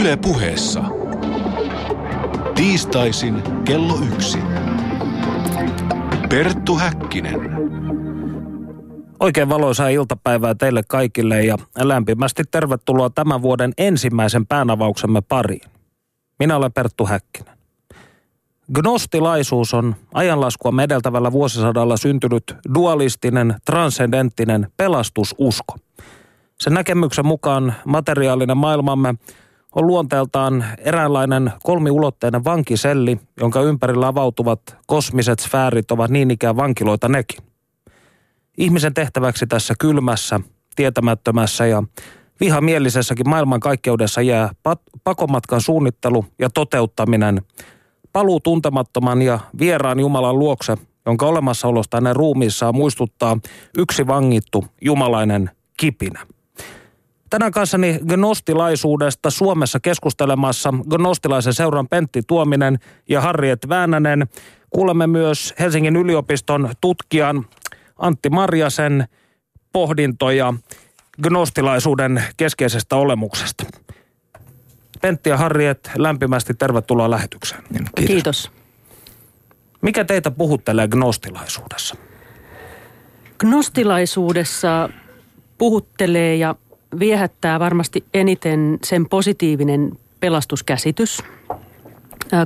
Yle puheessa. Tiistaisin kello yksi. Perttu Häkkinen. Oikein valoisaa iltapäivää teille kaikille ja lämpimästi tervetuloa tämän vuoden ensimmäisen päänavauksemme pariin. Minä olen Perttu Häkkinen. Gnostilaisuus on ajanlaskua edeltävällä vuosisadalla syntynyt dualistinen, transcendenttinen pelastususko. Sen näkemyksen mukaan materiaalinen maailmamme on luonteeltaan eräänlainen kolmiulotteinen vankiselli, jonka ympärillä avautuvat kosmiset sfäärit ovat niin ikään vankiloita nekin. Ihmisen tehtäväksi tässä kylmässä, tietämättömässä ja vihamielisessäkin maailmankaikkeudessa jää pakomatkan suunnittelu ja toteuttaminen, paluu tuntemattoman ja vieraan Jumalan luokse, jonka olemassaolosta hänen ruumiissaan muistuttaa yksi vangittu jumalainen kipinä. Tänään kanssani gnostilaisuudesta Suomessa keskustelemassa gnostilaisen seuran Pentti Tuominen ja Harriet Väänänen. Kuulemme myös Helsingin yliopiston tutkijan Antti Marjasen pohdintoja gnostilaisuuden keskeisestä olemuksesta. Pentti ja Harriet, lämpimästi tervetuloa lähetykseen. Kiitos. Kiitos. Mikä teitä puhuttelee gnostilaisuudessa? Gnostilaisuudessa puhuttelee ja viehättää varmasti eniten sen positiivinen pelastuskäsitys.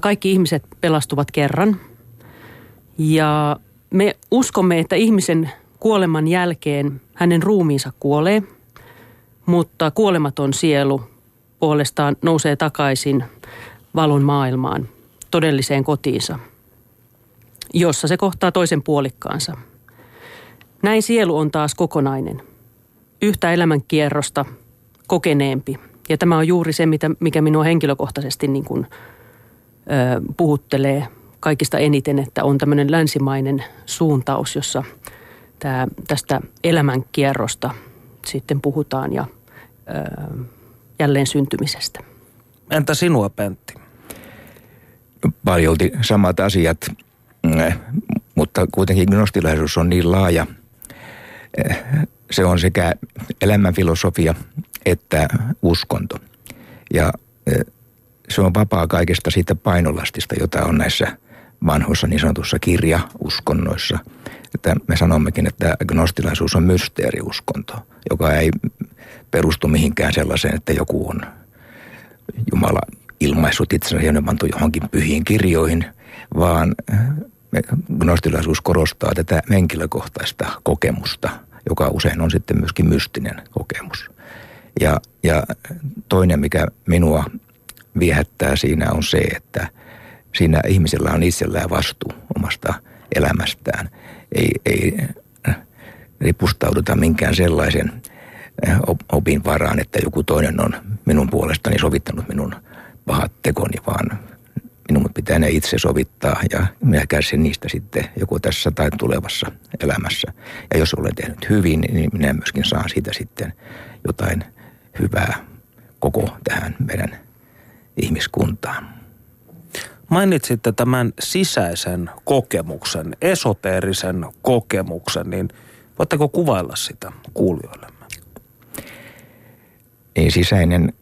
Kaikki ihmiset pelastuvat kerran. Ja me uskomme, että ihmisen kuoleman jälkeen hänen ruumiinsa kuolee, mutta kuolematon sielu puolestaan nousee takaisin valon maailmaan, todelliseen kotiinsa, jossa se kohtaa toisen puolikkaansa. Näin sielu on taas kokonainen – yhtä elämänkierrosta kokeneempi. Ja tämä on juuri se, mitä, mikä minua henkilökohtaisesti niin kuin, ö, puhuttelee kaikista eniten, että on tämmöinen länsimainen suuntaus, jossa tämä, tästä elämänkierrosta sitten puhutaan ja ö, jälleen syntymisestä. Entä sinua, Pentti? Paljolti samat asiat, mm, mutta kuitenkin gnostilaisuus on niin laaja se on sekä elämänfilosofia että uskonto. Ja e, se on vapaa kaikesta siitä painolastista, jota on näissä vanhoissa niin sanotussa kirjauskonnoissa. Että me sanommekin, että gnostilaisuus on mysteeriuskonto, joka ei perustu mihinkään sellaiseen, että joku on Jumala ilmaissut itsensä ja pantu johonkin pyhiin kirjoihin, vaan gnostilaisuus korostaa tätä henkilökohtaista kokemusta – joka usein on sitten myöskin mystinen kokemus. Ja, ja toinen, mikä minua viehättää siinä on se, että siinä ihmisellä on itsellään vastuu omasta elämästään. Ei, ei ripustauduta minkään sellaisen eh, opin varaan, että joku toinen on minun puolestani sovittanut minun pahat tekoni, vaan minun pitää ne itse sovittaa ja minä kärsin niistä sitten joko tässä tai tulevassa elämässä. Ja jos olen tehnyt hyvin, niin minä myöskin saan siitä sitten jotain hyvää koko tähän meidän ihmiskuntaan. Mainitsitte tämän sisäisen kokemuksen, esoteerisen kokemuksen, niin voitteko kuvailla sitä kuulijoillemme? Niin sisäinen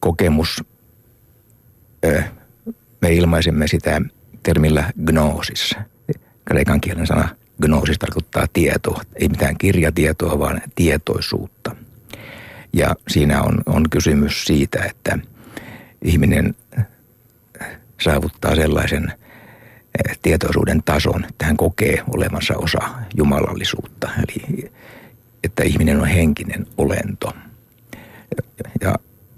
kokemus me ilmaisemme sitä termillä gnoosis. Kreikan kielen sana gnoosis tarkoittaa tietoa. Ei mitään kirjatietoa, vaan tietoisuutta. Ja siinä on, on kysymys siitä, että ihminen saavuttaa sellaisen eh, tietoisuuden tason, että hän kokee olevansa osa jumalallisuutta. Eli että ihminen on henkinen olento. Ja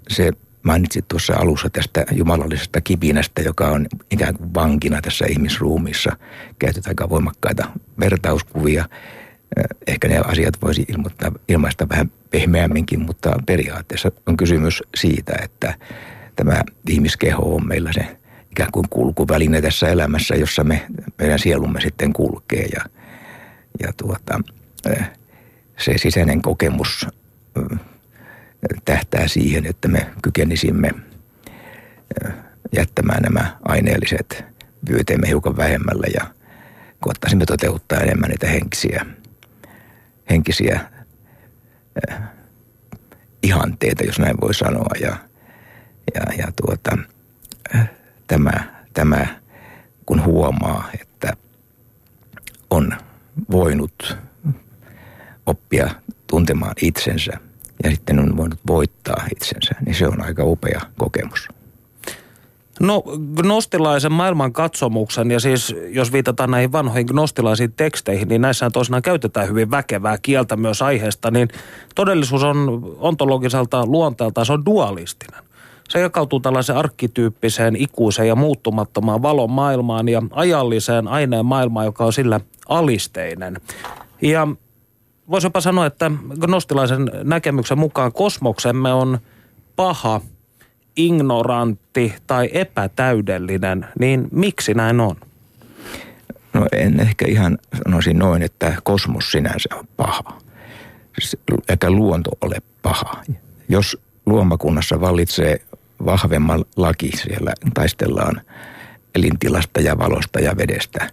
se Mainitsit tuossa alussa tästä jumalallisesta kipinästä, joka on ikään kuin vankina tässä ihmisruumissa. Käytetään aika voimakkaita vertauskuvia. Ehkä ne asiat voisi ilmoittaa, ilmaista vähän pehmeämminkin, mutta periaatteessa on kysymys siitä, että tämä ihmiskeho on meillä se ikään kuin kulkuväline tässä elämässä, jossa me, meidän sielumme sitten kulkee. Ja, ja tuota, se sisäinen kokemus tähtää siihen, että me kykenisimme jättämään nämä aineelliset vyöteemme hiukan vähemmälle ja koettaisimme toteuttaa enemmän niitä henkisiä, henkisiä ihanteita, jos näin voi sanoa. Ja, Ja, ja tuota, tämä, tämä, kun huomaa, että on voinut oppia tuntemaan itsensä ja sitten on voinut voittaa itsensä, niin se on aika upea kokemus. No gnostilaisen maailman katsomuksen ja siis jos viitataan näihin vanhoihin gnostilaisiin teksteihin, niin näissä toisinaan käytetään hyvin väkevää kieltä myös aiheesta, niin todellisuus on ontologiselta luonteelta, se on dualistinen. Se jakautuu tällaiseen arkkityyppiseen, ikuiseen ja muuttumattomaan valon maailmaan ja ajalliseen aineen maailmaan, joka on sillä alisteinen. Ja voisi jopa sanoa, että gnostilaisen näkemyksen mukaan kosmoksemme on paha, ignorantti tai epätäydellinen, niin miksi näin on? No en ehkä ihan sanoisi noin, että kosmos sinänsä on paha. Eikä luonto ole paha. Jos luomakunnassa vallitsee vahvemman laki, siellä taistellaan elintilasta ja valosta ja vedestä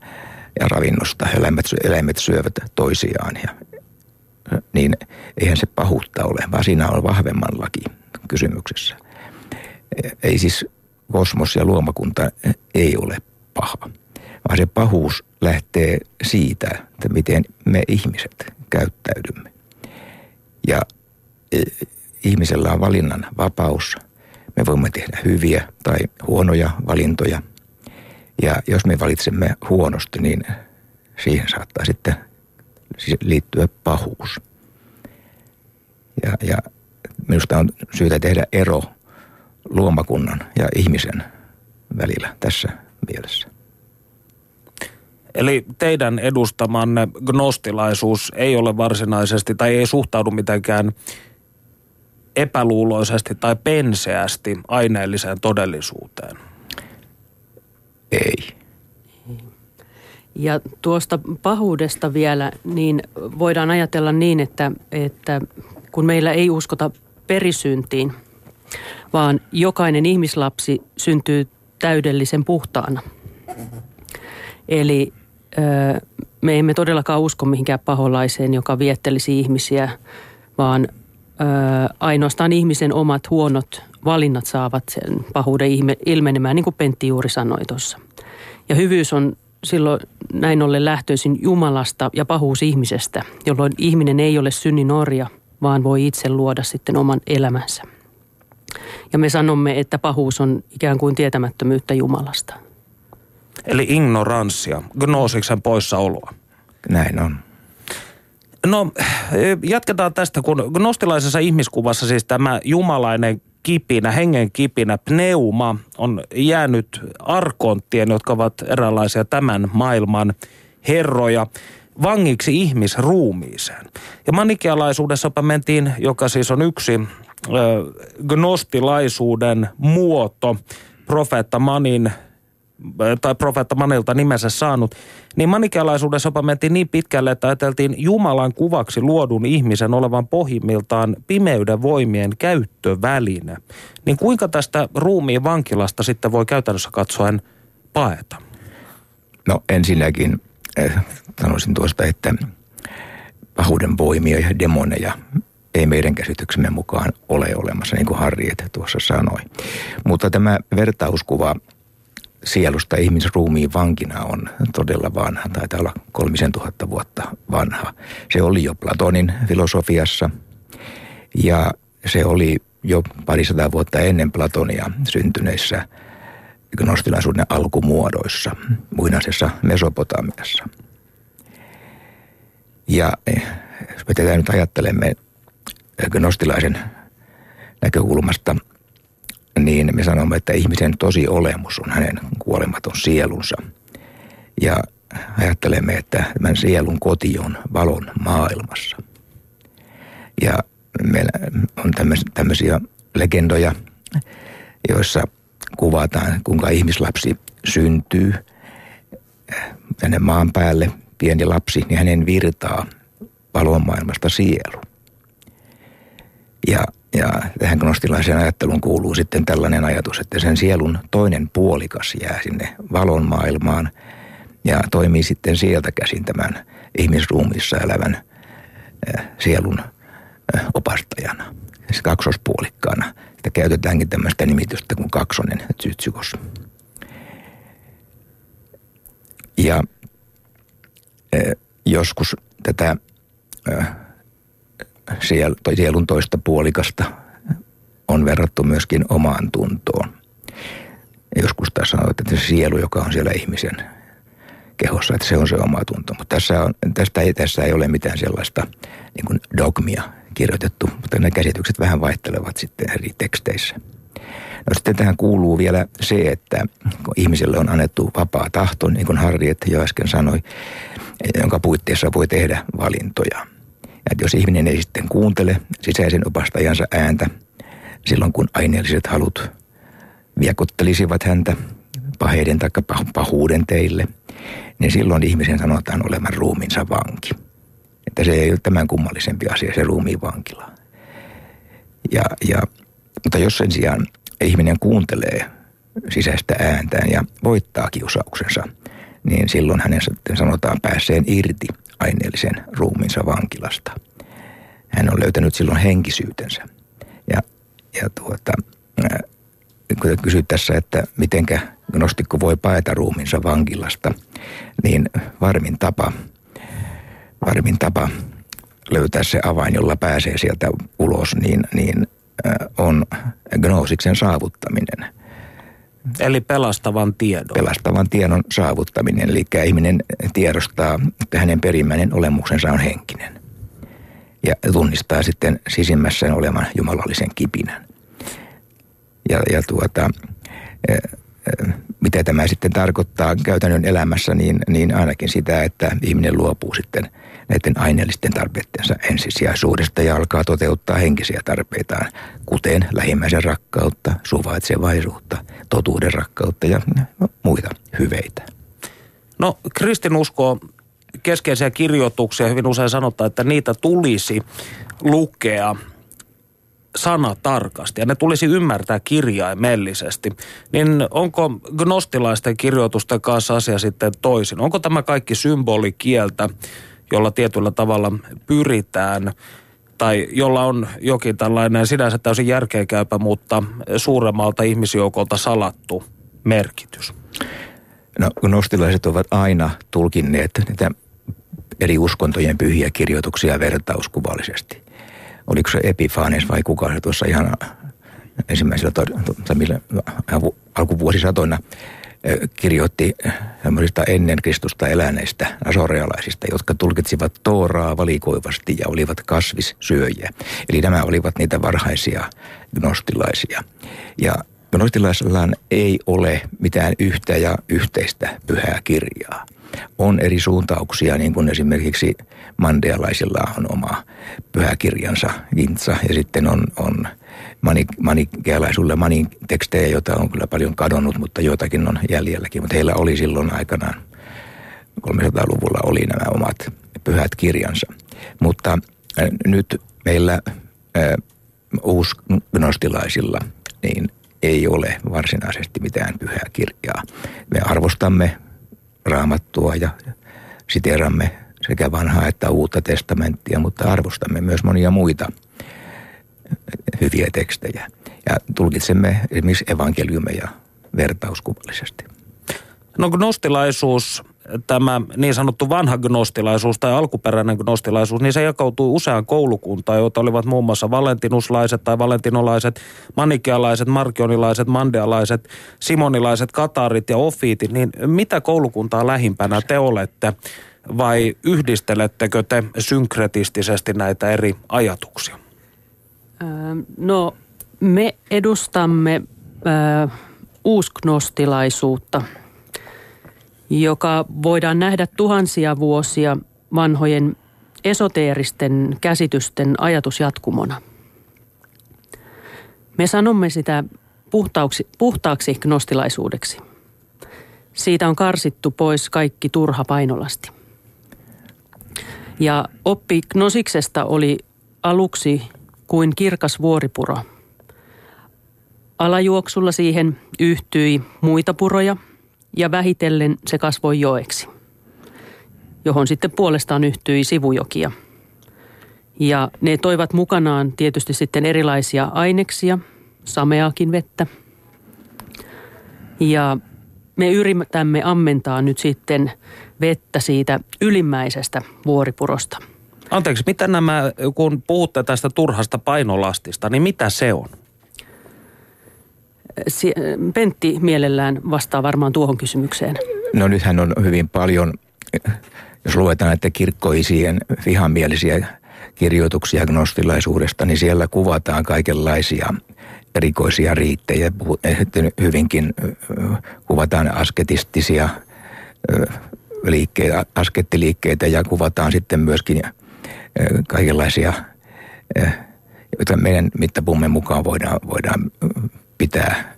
ja ravinnosta. Eläimet, eläimet syövät toisiaan ja niin eihän se pahuutta ole, vaan siinä on vahvemman laki kysymyksessä. Ei siis kosmos ja luomakunta ei ole paha, vaan se pahuus lähtee siitä, että miten me ihmiset käyttäydymme. Ja e, ihmisellä on valinnan vapaus. Me voimme tehdä hyviä tai huonoja valintoja. Ja jos me valitsemme huonosti, niin siihen saattaa sitten liittyä pahuus. Ja, ja minusta on syytä tehdä ero luomakunnan ja ihmisen välillä tässä mielessä. Eli teidän edustamanne gnostilaisuus ei ole varsinaisesti tai ei suhtaudu mitenkään epäluuloisesti tai penseästi aineelliseen todellisuuteen? Ei. Ja tuosta pahuudesta vielä, niin voidaan ajatella niin, että, että kun meillä ei uskota perisyntiin, vaan jokainen ihmislapsi syntyy täydellisen puhtaana. Eli me emme todellakaan usko mihinkään paholaiseen, joka viettelisi ihmisiä, vaan ainoastaan ihmisen omat huonot valinnat saavat sen pahuuden ilmenemään, niin kuin Pentti juuri sanoi tuossa. Ja hyvyys on silloin näin ollen lähtöisin Jumalasta ja pahuus ihmisestä, jolloin ihminen ei ole synnin orja, vaan voi itse luoda sitten oman elämänsä. Ja me sanomme, että pahuus on ikään kuin tietämättömyyttä Jumalasta. Eli ignoranssia, gnoosiksen poissaoloa. Näin on. No, jatketaan tästä, kun gnostilaisessa ihmiskuvassa siis tämä jumalainen kipinä, hengen kipinä, pneuma on jäänyt arkonttien, jotka ovat eräänlaisia tämän maailman herroja vangiksi ihmisruumiiseen. Ja manikialaisuudessapa mentiin, joka siis on yksi ö, gnostilaisuuden muoto, profeetta Manin tai profeetta Manilta nimensä saanut, niin manikealaisuudessa jopa mentiin niin pitkälle, että ajateltiin Jumalan kuvaksi luodun ihmisen olevan pohjimmiltaan pimeyden voimien käyttöväline. Niin kuinka tästä ruumiin vankilasta sitten voi käytännössä katsoen paeta? No ensinnäkin eh, sanoisin tuosta, että pahuuden voimia ja demoneja ei meidän käsityksemme mukaan ole olemassa, niin kuin Harriet tuossa sanoi. Mutta tämä vertauskuva sielusta ihmisruumiin vankina on todella vanha, taitaa olla kolmisen tuhatta vuotta vanha. Se oli jo Platonin filosofiassa ja se oli jo parisataa vuotta ennen Platonia syntyneissä gnostilaisuuden alkumuodoissa muinaisessa Mesopotamiassa. Ja eh, jos me tätä nyt ajattelemme gnostilaisen näkökulmasta – niin me sanomme, että ihmisen tosi olemus on hänen kuolematon sielunsa. Ja ajattelemme, että tämän sielun koti on valon maailmassa. Ja meillä on tämmöisiä legendoja, joissa kuvataan, kuinka ihmislapsi syntyy tänne maan päälle, pieni lapsi, niin hänen virtaa valon maailmasta sielu. Ja ja tähän gnostilaisen ajatteluun kuuluu sitten tällainen ajatus, että sen sielun toinen puolikas jää sinne valon maailmaan ja toimii sitten sieltä käsin tämän ihmisruumissa elävän sielun opastajana, siis kaksospuolikkaana. Että käytetäänkin tämmöistä nimitystä kuin kaksonen zytsykos. Ja joskus tätä sielun toista puolikasta on verrattu myöskin omaan tuntoon. Joskus taas sanoo, että se sielu, joka on siellä ihmisen kehossa, että se on se oma tunto. Mutta tässä, on, tästä ei, tässä ei ole mitään sellaista niin kuin dogmia kirjoitettu, mutta ne käsitykset vähän vaihtelevat sitten eri teksteissä. No sitten tähän kuuluu vielä se, että kun ihmiselle on annettu vapaa tahto, niin kuin Harriet jo äsken sanoi, jonka puitteissa voi tehdä valintoja. Että jos ihminen ei sitten kuuntele sisäisen opastajansa ääntä silloin, kun aineelliset halut viekottelisivat häntä paheiden tai pahuuden teille, niin silloin ihmisen sanotaan olevan ruuminsa vanki. Että se ei ole tämän kummallisempi asia, se ruumiin vankila. Ja, ja, mutta jos sen sijaan ihminen kuuntelee sisäistä ääntään ja voittaa kiusauksensa, niin silloin hänen sitten sanotaan päässeen irti aineellisen ruumiinsa vankilasta. Hän on löytänyt silloin henkisyytensä. Ja, ja tuota, kun kysyt tässä, että mitenkä gnostikko voi paeta ruumiinsa vankilasta, niin varmin tapa, varmin tapa löytää se avain, jolla pääsee sieltä ulos, niin, niin on gnoosiksen saavuttaminen. Eli pelastavan tiedon. Pelastavan tiedon saavuttaminen, eli ihminen tiedostaa, että hänen perimmäinen olemuksensa on henkinen. Ja tunnistaa sitten sisimmässään olevan jumalallisen kipinän. Ja, ja tuota, mitä tämä sitten tarkoittaa käytännön elämässä, niin, niin ainakin sitä, että ihminen luopuu sitten näiden aineellisten tarpeittensa ensisijaisuudesta ja alkaa toteuttaa henkisiä tarpeitaan, kuten lähimmäisen rakkautta, suvaitsevaisuutta, totuuden rakkautta ja muita hyveitä. No kristinusko keskeisiä kirjoituksia hyvin usein sanotaan, että niitä tulisi lukea – sana tarkasti ja ne tulisi ymmärtää kirjaimellisesti, niin onko gnostilaisten kirjoitusten kanssa asia sitten toisin? Onko tämä kaikki symbolikieltä, jolla tietyllä tavalla pyritään tai jolla on jokin tällainen sinänsä täysin järkeenkäypä, mutta suuremmalta ihmisjoukolta salattu merkitys? No gnostilaiset ovat aina tulkinneet näitä eri uskontojen pyhiä kirjoituksia vertauskuvallisesti oliko se Epifanes vai kuka se tuossa ihan ensimmäisellä tai millä, alkuvuosisatoina kirjoitti semmoisista ennen Kristusta eläneistä asorealaisista, jotka tulkitsivat Tooraa valikoivasti ja olivat kasvissyöjiä. Eli nämä olivat niitä varhaisia gnostilaisia. Ja gnostilaisilla ei ole mitään yhtä ja yhteistä pyhää kirjaa on eri suuntauksia, niin kuin esimerkiksi mandealaisilla on oma pyhäkirjansa, Gintsa, ja sitten on, on mani, manikealaisuille tekstejä, joita on kyllä paljon kadonnut, mutta joitakin on jäljelläkin. Mutta heillä oli silloin aikanaan, 300-luvulla oli nämä omat pyhät kirjansa. Mutta äh, nyt meillä äh, uusgnostilaisilla niin ei ole varsinaisesti mitään pyhää kirjaa. Me arvostamme raamattua ja siteramme sekä vanhaa että uutta testamenttia, mutta arvostamme myös monia muita hyviä tekstejä. Ja tulkitsemme esimerkiksi evankeliumeja vertauskuvallisesti. No gnostilaisuus, tämä niin sanottu vanha gnostilaisuus tai alkuperäinen gnostilaisuus, niin se jakautui useaan koulukuntaan, joita olivat muun muassa valentinuslaiset tai valentinolaiset, manikialaiset, markionilaiset, mandealaiset, simonilaiset, katarit ja ofiitit. Niin mitä koulukuntaa lähimpänä te olette vai yhdistelettekö te synkretistisesti näitä eri ajatuksia? No me edustamme äh, uusknostilaisuutta – joka voidaan nähdä tuhansia vuosia vanhojen esoteeristen käsitysten ajatusjatkumona. Me sanomme sitä puhtaaksi, puhtaaksi gnostilaisuudeksi. Siitä on karsittu pois kaikki turha painolasti. Ja oppi gnosiksesta oli aluksi kuin kirkas vuoripuro. Alajuoksulla siihen yhtyi muita puroja – ja vähitellen se kasvoi joeksi, johon sitten puolestaan yhtyi sivujokia. Ja ne toivat mukanaan tietysti sitten erilaisia aineksia, sameakin vettä. Ja me yritämme ammentaa nyt sitten vettä siitä ylimmäisestä vuoripurosta. Anteeksi, mitä nämä, kun puhutte tästä turhasta painolastista, niin mitä se on? Pentti mielellään vastaa varmaan tuohon kysymykseen. No nythän on hyvin paljon, jos luetaan näitä kirkkoisien vihamielisiä kirjoituksia gnostilaisuudesta, niin siellä kuvataan kaikenlaisia erikoisia riittejä. Hyvinkin kuvataan asketistisia liikkeitä, askettiliikkeitä ja kuvataan sitten myöskin kaikenlaisia, joita meidän mittapumme mukaan voidaan, voidaan pitää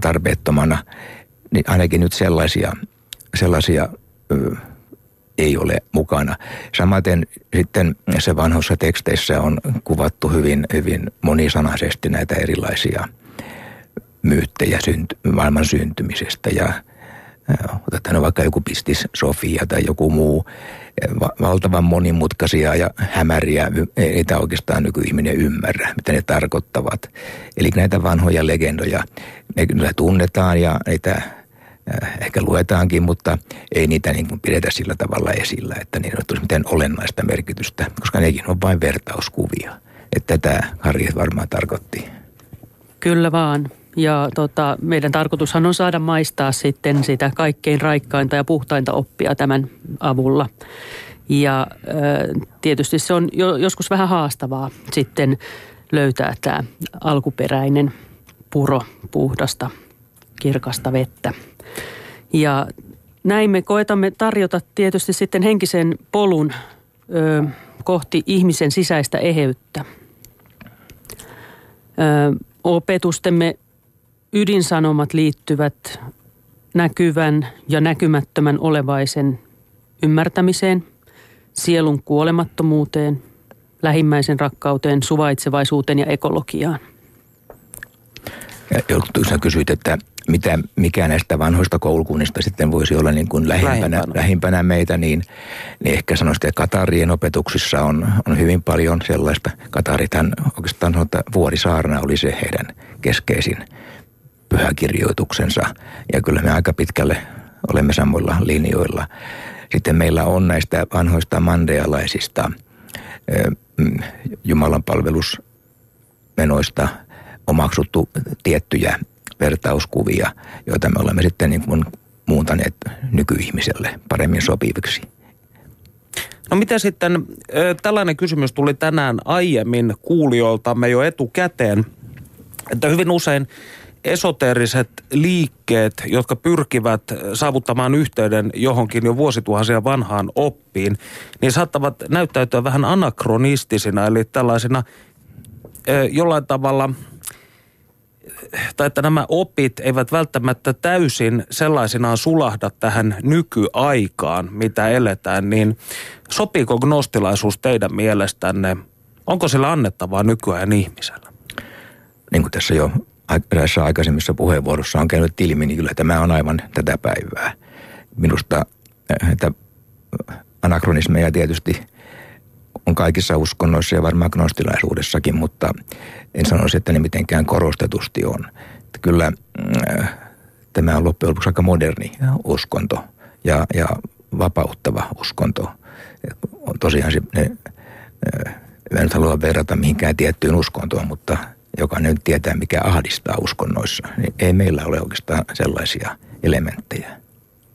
tarpeettomana. Niin ainakin nyt sellaisia, sellaisia ei ole mukana. Samaten sitten se vanhoissa teksteissä on kuvattu hyvin, hyvin monisanaisesti näitä erilaisia myyttejä synty, maailman syntymisestä ja otetaan vaikka joku pistis Sofia tai joku muu valtavan monimutkaisia ja hämäriä, ei niitä oikeastaan nykyihminen ymmärrä, mitä ne tarkoittavat. Eli näitä vanhoja legendoja, ne tunnetaan ja niitä Äh, ehkä luetaankin, mutta ei niitä niin kuin pidetä sillä tavalla esillä, että niillä olisi mitään olennaista merkitystä, koska nekin on vain vertauskuvia. Että tätä Harri varmaan tarkoitti. Kyllä vaan. Ja tota, meidän tarkoitushan on saada maistaa sitten sitä kaikkein raikkainta ja puhtainta oppia tämän avulla. Ja tietysti se on jo, joskus vähän haastavaa sitten löytää tämä alkuperäinen puro puhdasta, kirkasta vettä. Ja näin me koetamme tarjota tietysti sitten henkisen polun ö, kohti ihmisen sisäistä eheyttä. Ö, opetustemme ydinsanomat liittyvät näkyvän ja näkymättömän olevaisen ymmärtämiseen, sielun kuolemattomuuteen, lähimmäisen rakkauteen, suvaitsevaisuuteen ja ekologiaan. Ja kysyit, että mitä, mikä näistä vanhoista koulukunnista sitten voisi olla niin kuin lähimpänä, lähimpänä. lähimpänä meitä, niin, niin ehkä sanoisin, että Katarien opetuksissa on, on hyvin paljon sellaista. Katarithan oikeastaan sanoo, että Vuorisaarna oli se heidän keskeisin pyhäkirjoituksensa. Ja kyllä me aika pitkälle olemme samoilla linjoilla. Sitten meillä on näistä vanhoista mandealaisista mm, Jumalan palvelusmenoista omaksuttu tiettyjä vertauskuvia, joita me olemme sitten niin kuin muuntaneet nykyihmiselle paremmin sopiviksi. No mitä sitten, tällainen kysymys tuli tänään aiemmin kuulijoiltamme jo etukäteen, että hyvin usein esoteeriset liikkeet, jotka pyrkivät saavuttamaan yhteyden johonkin jo vuosituhansia vanhaan oppiin, niin saattavat näyttäytyä vähän anakronistisina, eli tällaisina jollain tavalla – tai että nämä opit eivät välttämättä täysin sellaisinaan sulahda tähän nykyaikaan, mitä eletään, niin sopiiko gnostilaisuus teidän mielestänne? Onko sillä annettavaa nykyajan ihmisellä? Niin kuin tässä jo eräissä aikaisemmissa puheenvuorossa on käynyt ilmi, niin kyllä tämä on aivan tätä päivää. Minusta eh, että anakronismeja tietysti on kaikissa uskonnoissa ja varmaan gnostilaisuudessakin, mutta en sanoisi, että ne mitenkään korostetusti on. Että kyllä äh, tämä on loppujen lopuksi aika moderni uskonto ja, ja vapauttava uskonto. On tosiaan se, ne, äh, en nyt halua verrata mihinkään tiettyyn uskontoon, mutta joka nyt tietää, mikä ahdistaa uskonnoissa, niin ei meillä ole oikeastaan sellaisia elementtejä.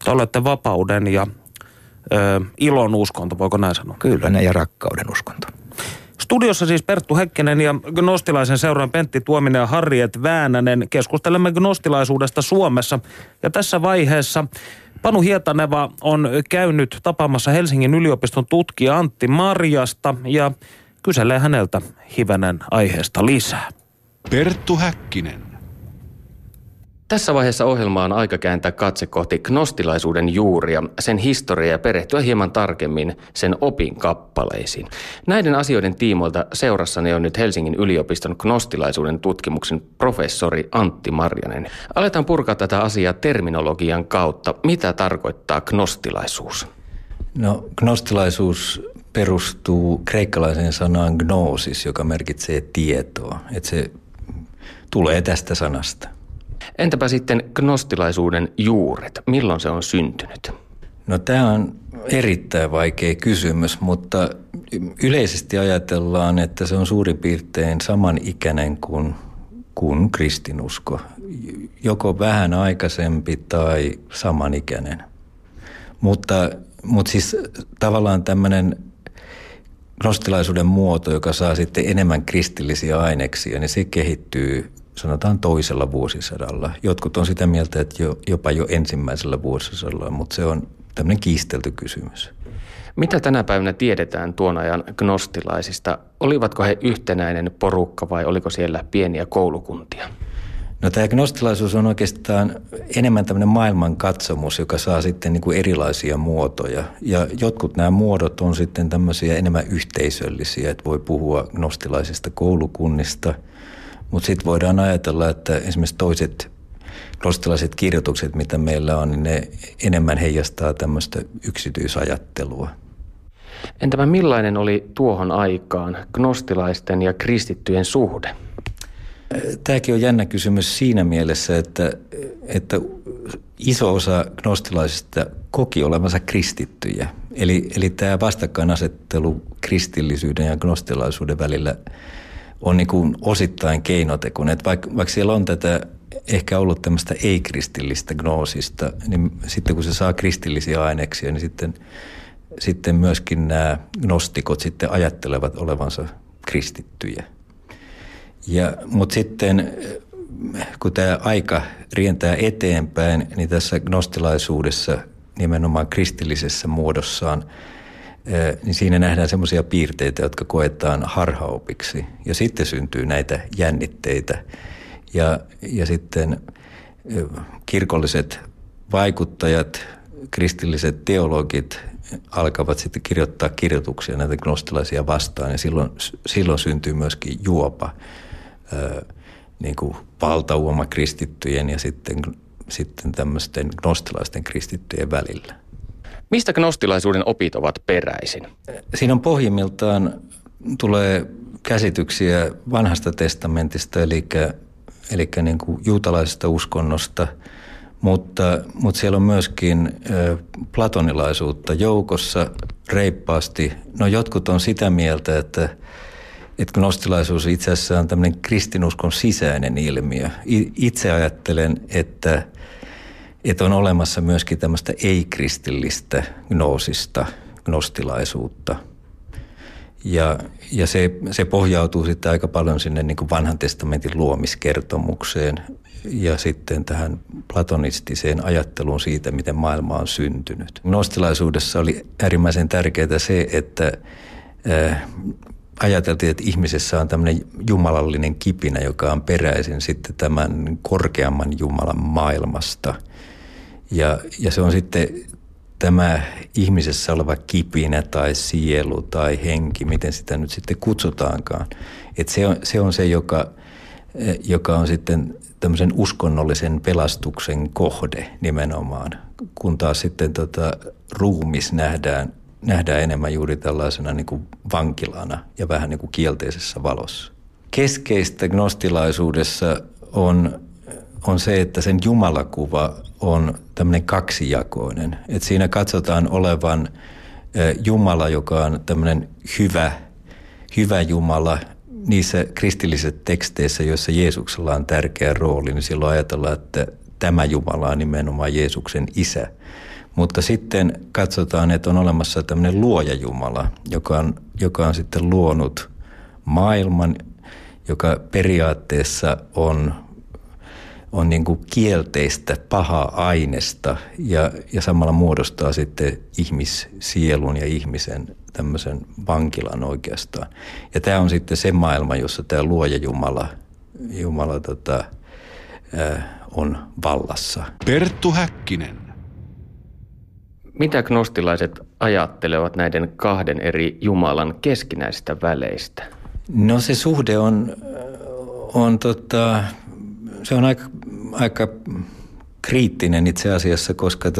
Te olette vapauden ja ö, ilon uskonto, voiko näin sanoa? Kyllä, ne ja rakkauden uskonto. Studiossa siis Perttu Häkkinen ja Gnostilaisen seuran Pentti Tuominen ja Harriet Väänänen. Keskustelemme gnostilaisuudesta Suomessa. Ja tässä vaiheessa Panu Hietaneva on käynyt tapaamassa Helsingin yliopiston tutkija Antti Marjasta ja kyselee häneltä hivenen aiheesta lisää. Perttu Häkkinen. Tässä vaiheessa ohjelmaa on aika kääntää katse kohti gnostilaisuuden juuria, sen historiaa ja perehtyä hieman tarkemmin sen opin kappaleisiin. Näiden asioiden tiimoilta seurassani on nyt Helsingin yliopiston gnostilaisuuden tutkimuksen professori Antti Marjanen. Aletaan purkaa tätä asiaa terminologian kautta. Mitä tarkoittaa gnostilaisuus? No, gnostilaisuus perustuu kreikkalaiseen sanaan gnosis, joka merkitsee tietoa. Että se tulee tästä sanasta. Entäpä sitten gnostilaisuuden juuret? Milloin se on syntynyt? No tämä on erittäin vaikea kysymys, mutta yleisesti ajatellaan, että se on suurin piirtein samanikäinen kuin, kuin kristinusko. Joko vähän aikaisempi tai samanikäinen. Mutta, mutta siis tavallaan tämmöinen gnostilaisuuden muoto, joka saa sitten enemmän kristillisiä aineksia, niin se kehittyy sanotaan toisella vuosisadalla. Jotkut on sitä mieltä, että jo, jopa jo ensimmäisellä vuosisadalla, mutta se on tämmöinen kiistelty kysymys. Mitä tänä päivänä tiedetään tuon ajan gnostilaisista? Olivatko he yhtenäinen porukka vai oliko siellä pieniä koulukuntia? No tämä gnostilaisuus on oikeastaan enemmän tämmöinen maailmankatsomus, joka saa sitten niin kuin erilaisia muotoja. Ja jotkut nämä muodot on sitten tämmöisiä enemmän yhteisöllisiä, että voi puhua gnostilaisista koulukunnista. Mutta sitten voidaan ajatella, että esimerkiksi toiset gnostilaiset kirjoitukset, mitä meillä on, niin ne enemmän heijastaa tämmöistä yksityisajattelua. Entäpä millainen oli tuohon aikaan gnostilaisten ja kristittyjen suhde? Tämäkin on jännä kysymys siinä mielessä, että, että iso osa gnostilaisista koki olevansa kristittyjä. Eli, eli tämä vastakkainasettelu kristillisyyden ja gnostilaisuuden välillä on niin kuin osittain keinotekun. Että vaikka, vaikka siellä on tätä ehkä ollut tämmöistä ei-kristillistä gnoosista, niin sitten kun se saa kristillisiä aineksia, niin sitten, sitten myöskin nämä gnostikot sitten ajattelevat olevansa kristittyjä. Ja, mutta sitten kun tämä aika rientää eteenpäin, niin tässä gnostilaisuudessa nimenomaan kristillisessä muodossaan, niin siinä nähdään semmoisia piirteitä, jotka koetaan harhaopiksi. Ja sitten syntyy näitä jännitteitä. Ja, ja sitten kirkolliset vaikuttajat, kristilliset teologit alkavat sitten kirjoittaa kirjoituksia näitä gnostilaisia vastaan. Ja silloin, silloin syntyy myöskin juopa niin kuin valtauoma kristittyjen ja sitten, sitten tämmöisten gnostilaisten kristittyjen välillä. Mistä gnostilaisuuden opit ovat peräisin? Siinä on pohjimmiltaan tulee käsityksiä vanhasta testamentista, eli, eli niin kuin juutalaisesta uskonnosta, mutta, mutta siellä on myöskin platonilaisuutta joukossa reippaasti. No jotkut on sitä mieltä, että että gnostilaisuus itse asiassa on tämmöinen kristinuskon sisäinen ilmiö. Itse ajattelen, että, että on olemassa myöskin tämmöistä ei-kristillistä gnoosista, gnostilaisuutta. Ja, ja se, se pohjautuu sitten aika paljon sinne niin kuin vanhan testamentin luomiskertomukseen ja sitten tähän platonistiseen ajatteluun siitä, miten maailma on syntynyt. Gnostilaisuudessa oli äärimmäisen tärkeää se, että ajateltiin, että ihmisessä on tämmöinen jumalallinen kipinä, joka on peräisin sitten tämän korkeamman Jumalan maailmasta. Ja, ja se on sitten tämä ihmisessä oleva kipinä tai sielu tai henki, miten sitä nyt sitten kutsutaankaan. Että se, on, se on se, joka, joka on sitten tämmöisen uskonnollisen pelastuksen kohde nimenomaan, kun taas sitten tota, ruumis nähdään nähdään enemmän juuri tällaisena niin kuin vankilana ja vähän niin kuin kielteisessä valossa. Keskeistä gnostilaisuudessa on, on se, että sen jumalakuva on tämmöinen kaksijakoinen. Että siinä katsotaan olevan Jumala, joka on tämmöinen hyvä, hyvä Jumala. Niissä kristilliset teksteissä, joissa Jeesuksella on tärkeä rooli, niin silloin ajatellaan, että tämä Jumala on nimenomaan Jeesuksen isä – mutta sitten katsotaan, että on olemassa tämmöinen luoja Jumala, joka on, joka on sitten luonut maailman, joka periaatteessa on, on niin kuin kielteistä, pahaa aineesta ja, ja samalla muodostaa sitten ihmissielun ja ihmisen tämmöisen vankilan oikeastaan. Ja tämä on sitten se maailma, jossa tämä luoja Jumala, Jumala tota, ää, on vallassa. Perttu Häkkinen. Mitä gnostilaiset ajattelevat näiden kahden eri Jumalan keskinäisistä väleistä? No se suhde on, on, tota, se on aika, aika kriittinen itse asiassa, koska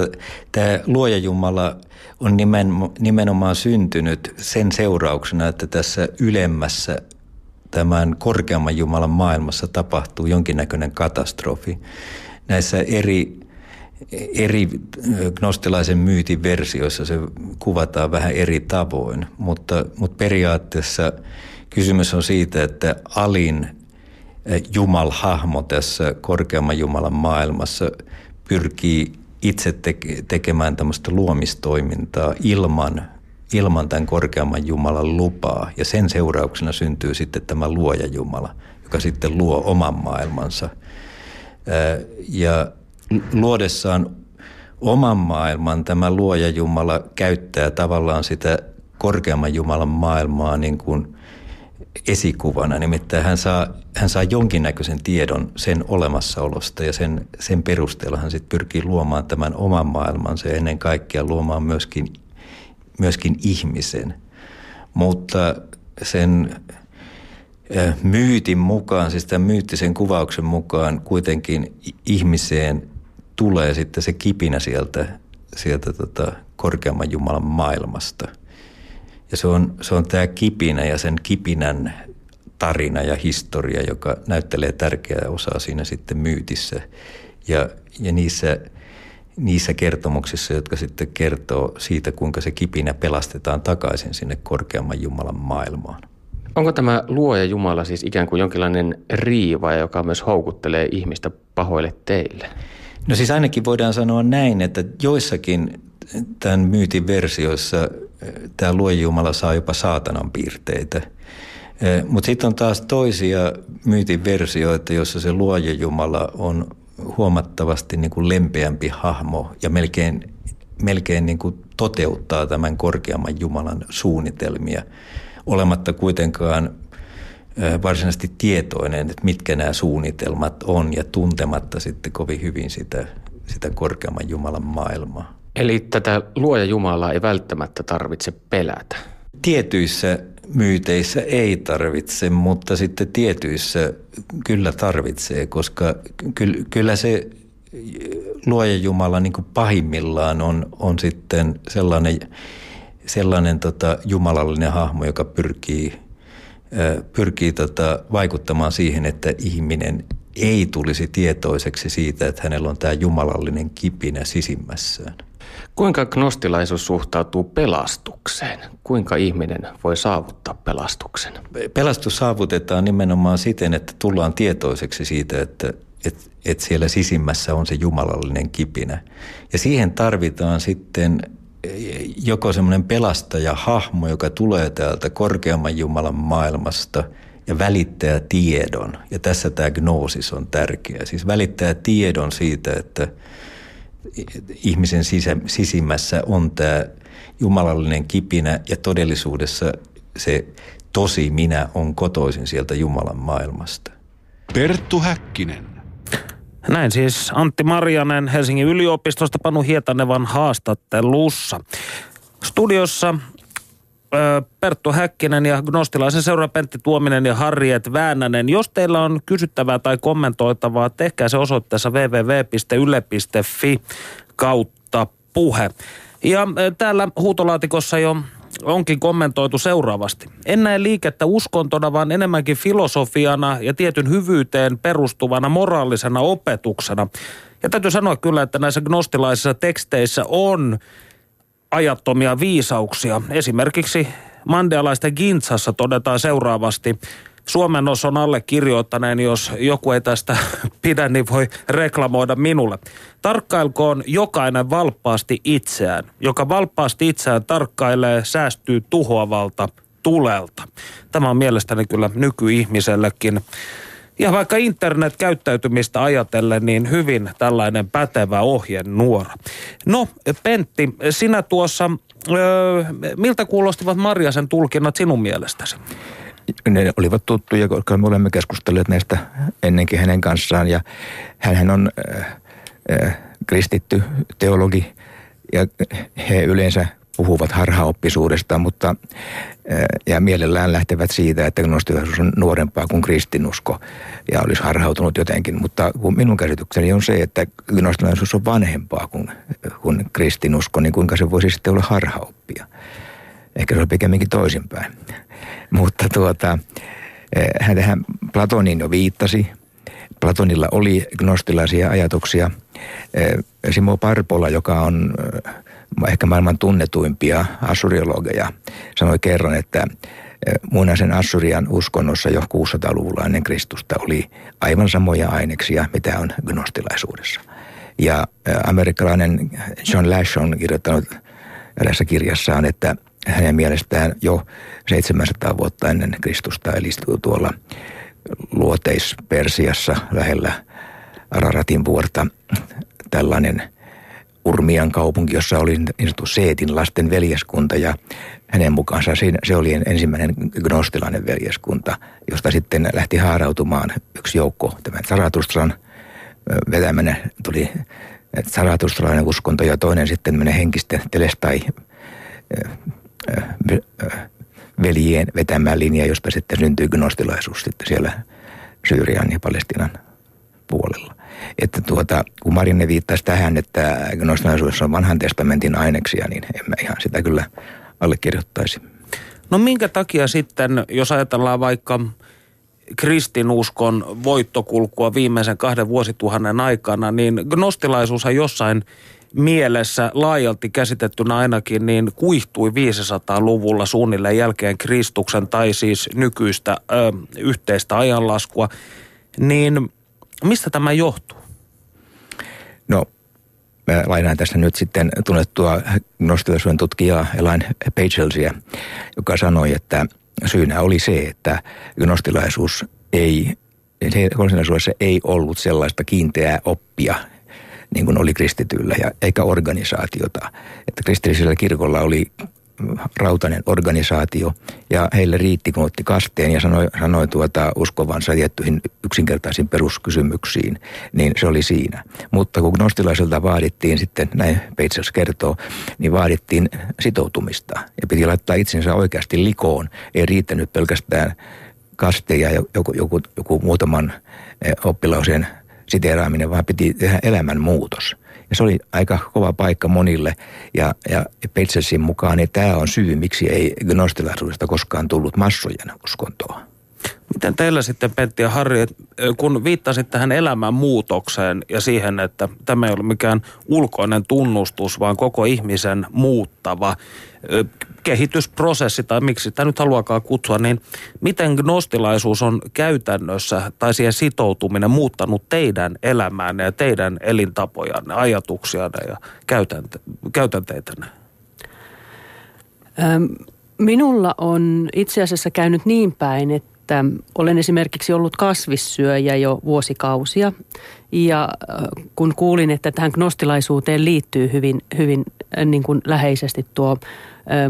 tämä luoja Jumala on nimen, nimenomaan syntynyt sen seurauksena, että tässä ylemmässä tämän korkeamman Jumalan maailmassa tapahtuu jonkinnäköinen katastrofi. Näissä eri, eri gnostilaisen myytin versioissa se kuvataan vähän eri tavoin, mutta, mutta periaatteessa kysymys on siitä, että alin Jumalhahmo tässä korkeamman Jumalan maailmassa pyrkii itse tekemään tämmöistä luomistoimintaa ilman ilman tämän korkeamman Jumalan lupaa. Ja sen seurauksena syntyy sitten tämä luoja Jumala, joka sitten luo oman maailmansa. Ja luodessaan oman maailman tämä luoja Jumala käyttää tavallaan sitä korkeamman Jumalan maailmaa niin kuin esikuvana. Nimittäin hän saa, hän saa jonkinnäköisen tiedon sen olemassaolosta ja sen, sen perusteella hän sitten pyrkii luomaan tämän oman maailmansa ja ennen kaikkea luomaan myöskin myöskin ihmisen. Mutta sen myytin mukaan, siis tämän myyttisen kuvauksen mukaan kuitenkin ihmiseen tulee sitten se kipinä sieltä, sieltä tota korkeamman Jumalan maailmasta. Ja se on, se on tämä kipinä ja sen kipinän tarina ja historia, joka näyttelee tärkeää osaa siinä sitten myytissä. Ja, ja niissä niissä kertomuksissa, jotka sitten kertoo siitä, kuinka se kipinä pelastetaan takaisin sinne korkeamman Jumalan maailmaan. Onko tämä luoja Jumala siis ikään kuin jonkinlainen riiva, joka myös houkuttelee ihmistä pahoille teille? No siis ainakin voidaan sanoa näin, että joissakin tämän myytin versioissa eh, tämä luoja Jumala saa jopa saatanan piirteitä. Eh, Mutta sitten on taas toisia myytin versioita, joissa se luoja Jumala on huomattavasti niin kuin lempeämpi hahmo ja melkein, melkein niin kuin toteuttaa tämän korkeamman Jumalan suunnitelmia, olematta kuitenkaan varsinaisesti tietoinen, että mitkä nämä suunnitelmat on ja tuntematta sitten kovin hyvin sitä, sitä korkeamman Jumalan maailmaa. Eli tätä luoja Jumalaa ei välttämättä tarvitse pelätä? Tietyissä myyteissä ei tarvitse, mutta sitten tietyissä kyllä tarvitsee, koska kyllä se luoja Jumala niin kuin pahimmillaan on, on sitten sellainen, sellainen tota jumalallinen hahmo, joka pyrkii, pyrkii tota vaikuttamaan siihen, että ihminen ei tulisi tietoiseksi siitä, että hänellä on tämä jumalallinen kipinä sisimmässään. Kuinka gnostilaisuus suhtautuu pelastukseen? Kuinka ihminen voi saavuttaa pelastuksen? Pelastus saavutetaan nimenomaan siten, että tullaan tietoiseksi siitä, että, että, että siellä sisimmässä on se jumalallinen kipinä. Ja siihen tarvitaan sitten joko semmoinen pelastaja-hahmo, joka tulee täältä korkeamman Jumalan maailmasta ja välittää tiedon. Ja tässä tämä gnoosis on tärkeä. Siis välittää tiedon siitä, että – ihmisen sisä, sisimmässä on tämä jumalallinen kipinä ja todellisuudessa se tosi minä on kotoisin sieltä Jumalan maailmasta. Perttu Häkkinen. Näin siis Antti Marjanen Helsingin yliopistosta Panu Hietanevan haastattelussa. Studiossa Perttu Häkkinen ja Gnostilaisen seura Pentti Tuominen ja Harriet Väänänen. Jos teillä on kysyttävää tai kommentoitavaa, tehkää se osoitteessa www.yle.fi kautta puhe. Ja täällä huutolaatikossa jo onkin kommentoitu seuraavasti. En näe liikettä uskontona, vaan enemmänkin filosofiana ja tietyn hyvyyteen perustuvana moraalisena opetuksena. Ja täytyy sanoa kyllä, että näissä gnostilaisissa teksteissä on ajattomia viisauksia. Esimerkiksi mandealaisten Gintsassa todetaan seuraavasti. Suomen on allekirjoittaneen, jos joku ei tästä pidä, niin voi reklamoida minulle. Tarkkailkoon jokainen valppaasti itseään. Joka valppaasti itseään tarkkailee, säästyy tuhoavalta tulelta. Tämä on mielestäni kyllä nykyihmisellekin ja vaikka internet-käyttäytymistä ajatellen, niin hyvin tällainen pätevä ohjenuora. No, Pentti, sinä tuossa, öö, miltä kuulostivat Marjasen tulkinnat sinun mielestäsi? Ne olivat tuttuja, koska me olemme keskustelleet näistä ennenkin hänen kanssaan. Ja hän on äh, äh, kristitty teologi ja he yleensä puhuvat harhaoppisuudesta, mutta ja mielellään lähtevät siitä, että gnostilaisuus on nuorempaa kuin kristinusko ja olisi harhautunut jotenkin. Mutta minun käsitykseni on se, että gnostilaisuus on vanhempaa kuin, kuin kristinusko, niin kuinka se voisi sitten olla harhaoppia. Ehkä se on pikemminkin toisinpäin. mutta tuota, Hän Platonin jo viittasi. Platonilla oli gnostilaisia ajatuksia. Simo Parpola, joka on ehkä maailman tunnetuimpia assuriologeja, sanoi kerran, että muinaisen Assyrian uskonnossa jo 600-luvulla ennen Kristusta oli aivan samoja aineksia, mitä on gnostilaisuudessa. Ja amerikkalainen John Lash on kirjoittanut erässä kirjassaan, että hänen mielestään jo 700 vuotta ennen Kristusta, eli tuolla luoteis-Persiassa lähellä Araratin vuorta tällainen Urmian kaupunki, jossa oli niin sanottu Seetin lasten veljeskunta ja hänen mukaansa se oli ensimmäinen gnostilainen veljeskunta, josta sitten lähti haarautumaan yksi joukko, tämän Zaratustran vetämänä tuli Zaratustralainen uskonto ja toinen sitten menee henkisten telestai veljien vetämään linja, josta sitten syntyy gnostilaisuus sitten siellä Syyrian ja Palestinan puolella. Että tuota, kun Marinne viittaisi tähän, että gnostilaisuudessa on vanhan testamentin aineksia, niin en mä ihan sitä kyllä allekirjoittaisi. No minkä takia sitten, jos ajatellaan vaikka kristinuskon voittokulkua viimeisen kahden vuosituhannen aikana, niin gnostilaisuushan jossain mielessä laajalti käsitettynä ainakin niin kuihtui 500-luvulla suunnilleen jälkeen Kristuksen tai siis nykyistä ö, yhteistä ajanlaskua. Niin mistä tämä johtuu? No mä lainaan tässä nyt sitten tunnettua gnostilaisuuden tutkijaa Elaine Pagelsia, joka sanoi, että syynä oli se, että gnostilaisuus ei, gnostilaisuudessa ei ollut sellaista kiinteää oppia, niin kuin oli kristityillä, ja, eikä organisaatiota. Että kristillisellä kirkolla oli rautainen organisaatio ja heille riitti, kun otti kasteen ja sanoi, sanoi tuota uskovansa tiettyihin yksinkertaisiin peruskysymyksiin, niin se oli siinä. Mutta kun gnostilaiselta vaadittiin sitten, näin Peitsels kertoo, niin vaadittiin sitoutumista ja piti laittaa itsensä oikeasti likoon. Ei riittänyt pelkästään kaste ja joku, joku, joku muutaman eh, oppilauseen siteeraaminen, vaan piti tehdä elämänmuutos. Ja se oli aika kova paikka monille. Ja, ja Petselsin mukaan niin tämä on syy, miksi ei gnostilaisuudesta koskaan tullut massojen uskontoa. Miten teillä sitten, Pentti ja Harri, kun viittasit tähän elämän muutokseen ja siihen, että tämä ei ole mikään ulkoinen tunnustus, vaan koko ihmisen muuttava kehitysprosessi, tai miksi sitä nyt haluakaan kutsua, niin miten gnostilaisuus on käytännössä tai siihen sitoutuminen muuttanut teidän elämäänne ja teidän elintapojanne, ajatuksianne ja käytänte- käytänteitänne? Minulla on itse asiassa käynyt niin päin, että olen esimerkiksi ollut kasvissyöjä jo vuosikausia ja kun kuulin, että tähän gnostilaisuuteen liittyy hyvin, hyvin niin kuin läheisesti tuo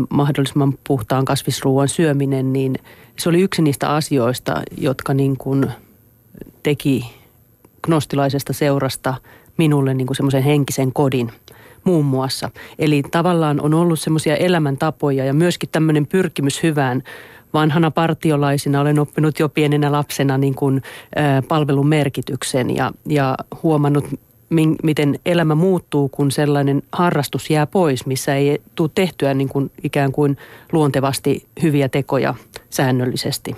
mahdollisimman puhtaan kasvisruuan syöminen, niin se oli yksi niistä asioista, jotka niin kuin teki gnostilaisesta seurasta minulle niin kuin semmoisen henkisen kodin muun muassa. Eli tavallaan on ollut semmoisia elämäntapoja ja myöskin tämmöinen pyrkimys hyvään vanhana partiolaisina olen oppinut jo pienenä lapsena niin kuin, palvelun merkityksen ja, ja huomannut, miten elämä muuttuu, kun sellainen harrastus jää pois, missä ei tule tehtyä niin kuin ikään kuin luontevasti hyviä tekoja säännöllisesti.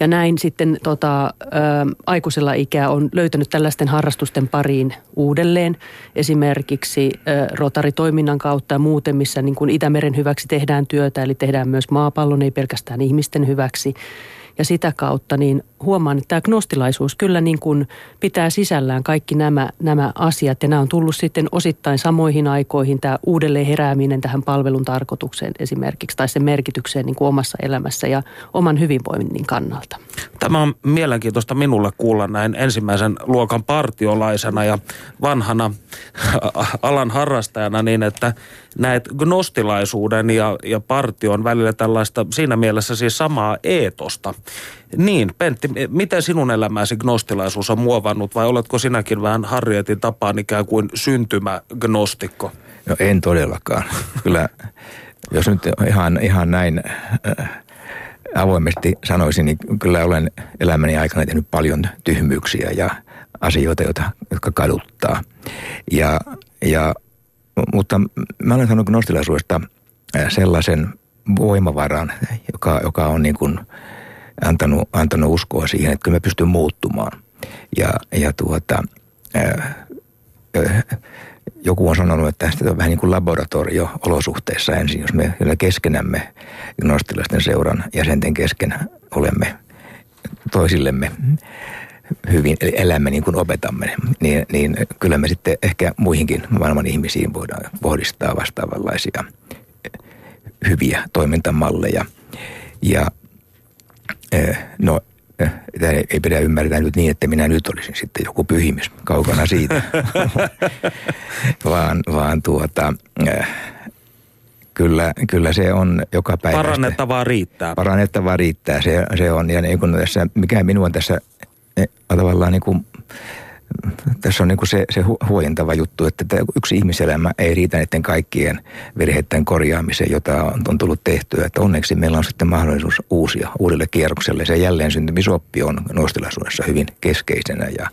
Ja näin sitten tota, ä, aikuisella ikää on löytänyt tällaisten harrastusten pariin uudelleen. Esimerkiksi ä, rotaritoiminnan kautta ja muuten, missä niin kuin Itämeren hyväksi tehdään työtä, eli tehdään myös maapallon, ei pelkästään ihmisten hyväksi. Ja sitä kautta niin huomaan, että tämä gnostilaisuus kyllä niin kuin pitää sisällään kaikki nämä, nämä asiat. Ja nämä on tullut sitten osittain samoihin aikoihin tämä uudelleen herääminen tähän palvelun tarkoitukseen esimerkiksi tai sen merkitykseen niin kuin omassa elämässä ja oman hyvinvoinnin kannalta. Tämä on mielenkiintoista minulle kuulla näin ensimmäisen luokan partiolaisena ja vanhana alan harrastajana niin, että näet gnostilaisuuden ja, ja partion välillä tällaista siinä mielessä siis samaa eetosta. Niin, Pentti, miten sinun elämäsi gnostilaisuus on muovannut vai oletko sinäkin vähän Harrietin tapaan ikään kuin syntymägnostikko? No en todellakaan. Kyllä, jos nyt ihan, ihan näin äh, avoimesti sanoisin, niin kyllä olen elämäni aikana tehnyt paljon tyhmyyksiä ja asioita, joita, jotka kaduttaa. Ja, ja, mutta mä olen sanonut gnostilaisuudesta äh, sellaisen voimavaran, joka, joka on niin kuin – antanut, antanut uskoa siihen, että kyllä mä pystyn muuttumaan. Ja, ja tuota, ää, ää, joku on sanonut, että tästä on vähän niin kuin laboratorio-olosuhteissa ensin, jos me keskenämme gnostilaisten seuran jäsenten kesken olemme toisillemme hyvin, eli elämme niin kuin opetamme, niin, niin kyllä me sitten ehkä muihinkin maailman ihmisiin voidaan kohdistaa vastaavanlaisia hyviä toimintamalleja. Ja no Tämä ei pidä ymmärtää nyt niin, että minä nyt olisin sitten joku pyhimys kaukana siitä, vaan, vaan tuota, kyllä, kyllä se on joka päivä. Parannettavaa riittää. Parannettavaa riittää, se, se on. Ja niin kun tässä, mikä minua tässä eh, tavallaan niin kuin tässä on niin kuin se, se huojentava juttu, että yksi ihmiselämä ei riitä näiden kaikkien virheiden korjaamiseen, jota on, on tullut tehtyä. Että onneksi meillä on sitten mahdollisuus uusia uudelle kierrokselle. Se jälleen syntymisoppi on nostilaisuudessa hyvin keskeisenä ja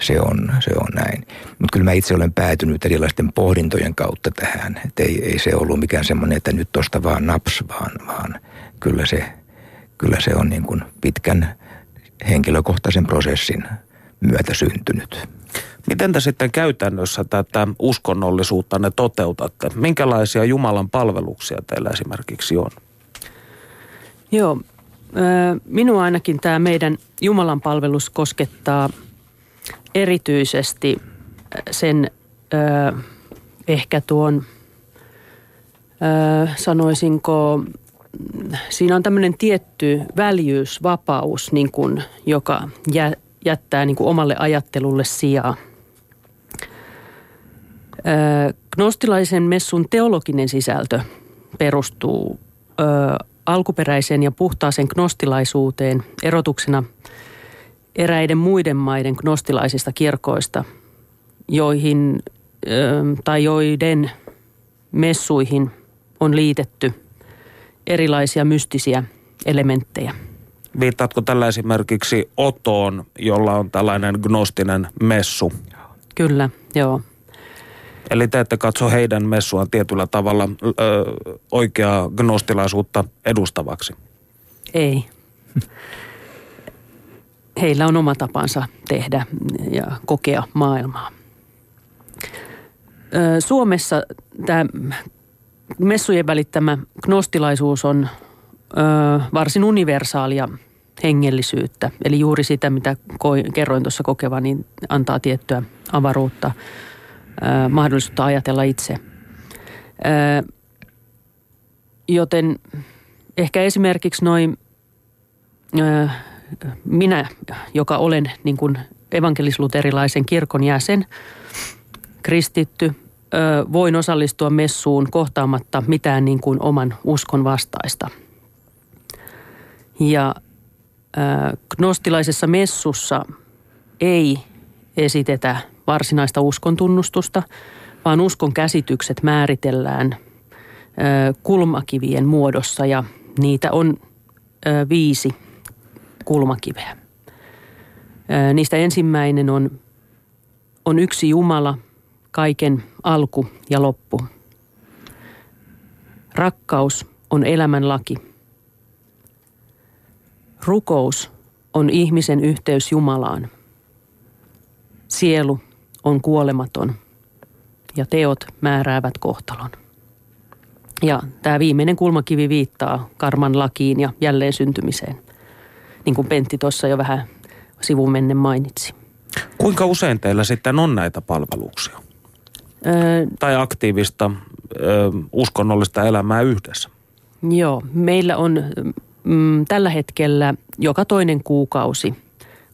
se on, se on näin. Mutta kyllä mä itse olen päätynyt erilaisten pohdintojen kautta tähän. Että ei, ei se ollut mikään semmoinen, että nyt tosta vaan naps, vaan, vaan kyllä, se, kyllä se on niin kuin pitkän henkilökohtaisen prosessin myötä syntynyt. Miten te sitten käytännössä tätä uskonnollisuutta ne toteutatte? Minkälaisia Jumalan palveluksia teillä esimerkiksi on? Joo, minua ainakin tämä meidän Jumalan palvelus koskettaa erityisesti sen ehkä tuon, sanoisinko, siinä on tämmöinen tietty väljyys, vapaus, niin kuin, joka jä, jättää niin kuin omalle ajattelulle sijaa. Gnostilaisen messun teologinen sisältö perustuu ö, alkuperäiseen ja puhtaaseen gnostilaisuuteen erotuksena eräiden muiden maiden gnostilaisista kirkoista, joihin ö, tai joiden messuihin on liitetty erilaisia mystisiä elementtejä. Viittaatko tällä esimerkiksi Otoon, jolla on tällainen gnostinen messu? Kyllä, joo. Eli te ette katso heidän messuaan tietyllä tavalla ö, oikeaa gnostilaisuutta edustavaksi? Ei. Heillä on oma tapansa tehdä ja kokea maailmaa. Suomessa tämä messujen välittämä gnostilaisuus on varsin universaalia hengellisyyttä. Eli juuri sitä, mitä kerroin tuossa kokeva, niin antaa tiettyä avaruutta, mahdollisuutta ajatella itse. joten ehkä esimerkiksi noin minä, joka olen niin kuin evankelisluterilaisen kirkon jäsen, kristitty, voin osallistua messuun kohtaamatta mitään niin kuin oman uskon vastaista – ja gnostilaisessa messussa ei esitetä varsinaista uskon tunnustusta, vaan uskon käsitykset määritellään kulmakivien muodossa ja niitä on viisi kulmakiveä. Niistä ensimmäinen on, on yksi Jumala, kaiken alku ja loppu. Rakkaus on elämän laki – Rukous on ihmisen yhteys Jumalaan. Sielu on kuolematon ja teot määräävät kohtalon. Ja tämä viimeinen kulmakivi viittaa karman lakiin ja jälleen syntymiseen, niin kuin Pentti tuossa jo vähän sivumennen mainitsi. Kuinka usein teillä sitten on näitä palveluksia? Öö, tai aktiivista ö, uskonnollista elämää yhdessä? Joo, meillä on mm, tällä hetkellä joka toinen kuukausi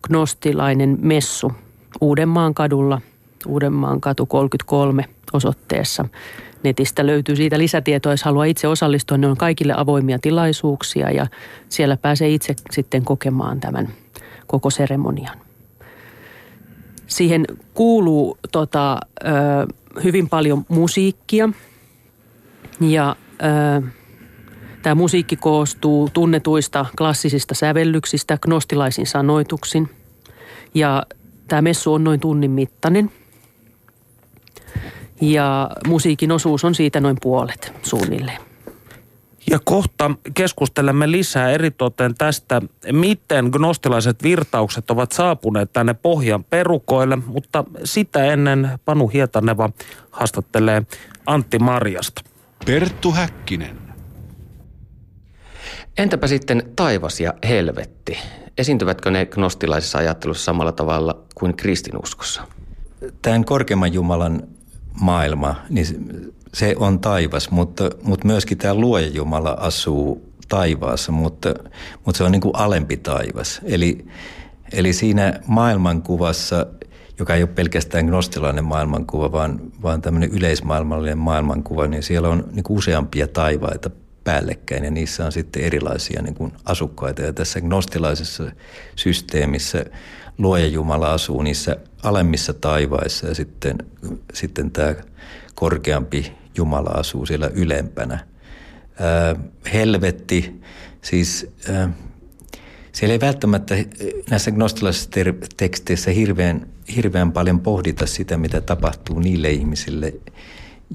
gnostilainen messu Uudenmaan kadulla, Uudenmaan katu 33 osoitteessa. Netistä löytyy siitä lisätietoa, jos haluaa itse osallistua. Ne on kaikille avoimia tilaisuuksia ja siellä pääsee itse sitten kokemaan tämän koko seremonian. Siihen kuuluu tota, hyvin paljon musiikkia ja Tämä musiikki koostuu tunnetuista klassisista sävellyksistä, gnostilaisin sanoituksin. Ja tämä messu on noin tunnin mittainen. Ja musiikin osuus on siitä noin puolet suunnilleen. Ja kohta keskustelemme lisää eritoten tästä, miten gnostilaiset virtaukset ovat saapuneet tänne pohjan perukoille, mutta sitä ennen Panu Hietaneva haastattelee Antti Marjasta. Perttu Häkkinen. Entäpä sitten taivas ja helvetti? Esiintyvätkö ne gnostilaisessa ajattelussa samalla tavalla kuin kristinuskossa? Tämän korkeimman Jumalan maailma, niin se on taivas, mutta, mutta myöskin tämä luoja Jumala asuu taivaassa, mutta, mutta se on niin kuin alempi taivas. Eli, eli siinä maailmankuvassa, joka ei ole pelkästään gnostilainen maailmankuva, vaan, vaan tämmöinen yleismaailmallinen maailmankuva, niin siellä on niin kuin useampia taivaita päällekkäin ja niissä on sitten erilaisia niin kuin asukkaita. Ja tässä gnostilaisessa systeemissä luoja Jumala asuu niissä alemmissa taivaissa ja sitten, sitten tämä korkeampi Jumala asuu siellä ylempänä. Ää, helvetti, siis ää, siellä ei välttämättä näissä gnostilaisissa teksteissä hirveän, hirveän paljon pohdita sitä, mitä tapahtuu niille ihmisille,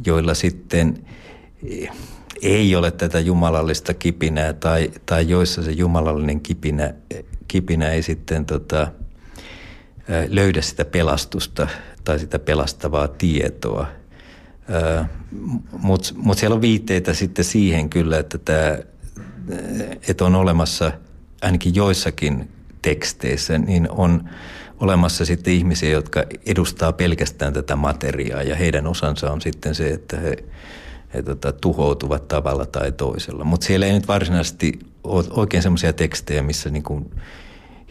joilla sitten ei ole tätä jumalallista kipinää tai, tai joissa se jumalallinen kipinä, kipinä ei sitten tota, löydä sitä pelastusta tai sitä pelastavaa tietoa. Mutta mut siellä on viitteitä sitten siihen kyllä, että, tämä, että on olemassa ainakin joissakin teksteissä, niin on olemassa sitten ihmisiä, jotka edustaa pelkästään tätä materiaa ja heidän osansa on sitten se, että he he tota, tuhoutuvat tavalla tai toisella. Mutta siellä ei nyt varsinaisesti ole oikein semmoisia tekstejä, missä niin kuin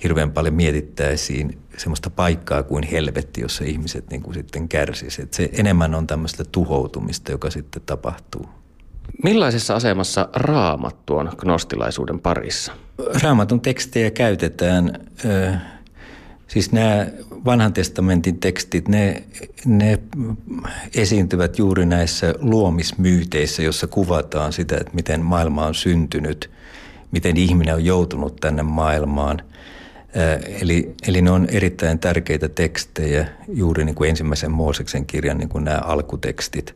hirveän paljon mietittäisiin semmoista paikkaa kuin helvetti, jossa ihmiset niin kuin sitten kärsisivät. Se enemmän on tämmöistä tuhoutumista, joka sitten tapahtuu. Millaisessa asemassa raamattu on gnostilaisuuden parissa? Raamatun tekstejä käytetään, siis nämä vanhan testamentin tekstit, ne, ne esiintyvät juuri näissä luomismyyteissä, jossa kuvataan sitä, että miten maailma on syntynyt, miten ihminen on joutunut tänne maailmaan. Eli, eli ne on erittäin tärkeitä tekstejä, juuri niin kuin ensimmäisen Mooseksen kirjan niin kuin nämä alkutekstit.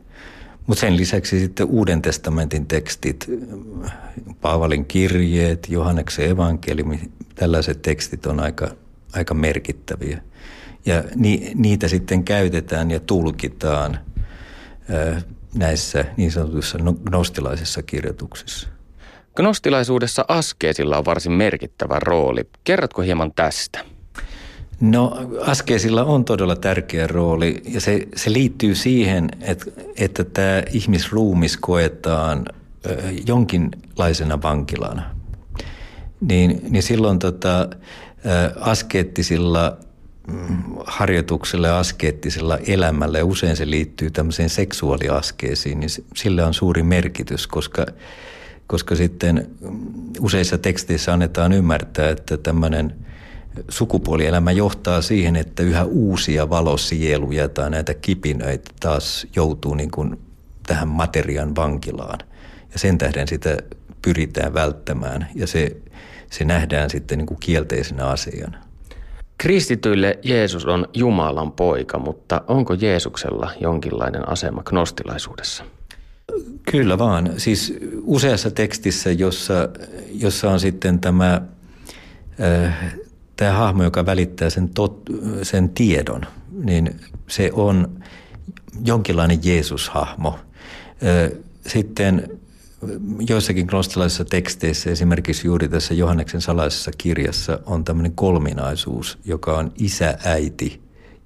Mutta sen lisäksi sitten Uuden testamentin tekstit, Paavalin kirjeet, Johanneksen evankeliumi, tällaiset tekstit on aika, aika merkittäviä. Ja ni, niitä sitten käytetään ja tulkitaan näissä niin sanotuissa no, gnostilaisissa kirjoituksissa. Gnostilaisuudessa askeesilla on varsin merkittävä rooli. Kerrotko hieman tästä? No askeesilla on todella tärkeä rooli ja se, se liittyy siihen, että, että tämä ihmisruumis koetaan jonkinlaisena vankilana. Niin, niin silloin tota, askeettisilla harjoituksella ja askeettisella elämällä ja usein se liittyy tämmöiseen seksuaaliaskeesiin, niin sillä on suuri merkitys, koska, koska sitten useissa teksteissä annetaan ymmärtää, että tämmöinen sukupuolielämä johtaa siihen, että yhä uusia valosieluja tai näitä kipinöitä taas joutuu niin kuin tähän materian vankilaan. Ja sen tähden sitä pyritään välttämään ja se, se nähdään sitten niin kuin kielteisenä asiana. Kristityille Jeesus on Jumalan poika, mutta onko Jeesuksella jonkinlainen asema gnostilaisuudessa? Kyllä vaan. Siis useassa tekstissä, jossa, jossa on sitten tämä, äh, tämä hahmo, joka välittää sen, tot, sen tiedon, niin se on jonkinlainen Jeesus-hahmo. Äh, sitten joissakin gnostilaisissa teksteissä, esimerkiksi juuri tässä Johanneksen salaisessa kirjassa, on tämmöinen kolminaisuus, joka on isä, äiti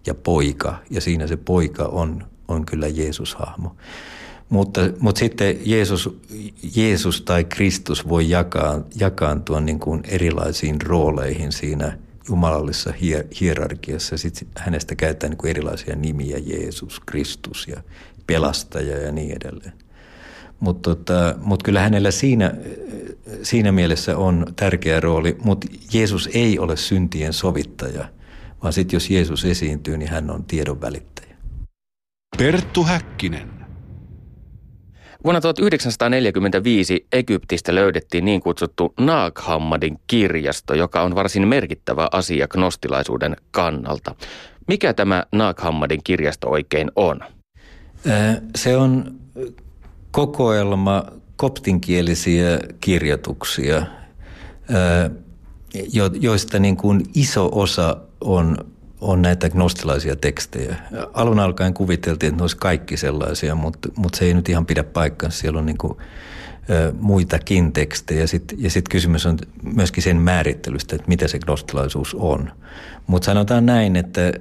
ja poika. Ja siinä se poika on, on kyllä Jeesus-hahmo. Mutta, mutta sitten Jeesus, Jeesus tai Kristus voi jakaa, jakaantua niin kuin erilaisiin rooleihin siinä jumalallisessa hierarkiassa. Sitten hänestä käytetään niin kuin erilaisia nimiä, Jeesus, Kristus ja pelastaja ja niin edelleen. Mutta tota, mut kyllä hänellä siinä, siinä mielessä on tärkeä rooli, mutta Jeesus ei ole syntien sovittaja, vaan sitten jos Jeesus esiintyy, niin hän on tiedon välittäjä. Perttu Häkkinen. Vuonna 1945 Egyptistä löydettiin niin kutsuttu Naakhammadin kirjasto, joka on varsin merkittävä asia gnostilaisuuden kannalta. Mikä tämä Naakhammadin kirjasto oikein on? Se on kokoelma koptinkielisiä kirjoituksia, joista niin kuin iso osa on, on näitä gnostilaisia tekstejä. Alun alkaen kuviteltiin, että ne olisi kaikki sellaisia, mutta, mutta se ei nyt ihan pidä paikkansa. Siellä on niin kuin muitakin tekstejä. Sit, ja sitten kysymys on myöskin sen määrittelystä, että mitä se gnostilaisuus on. Mutta sanotaan näin, että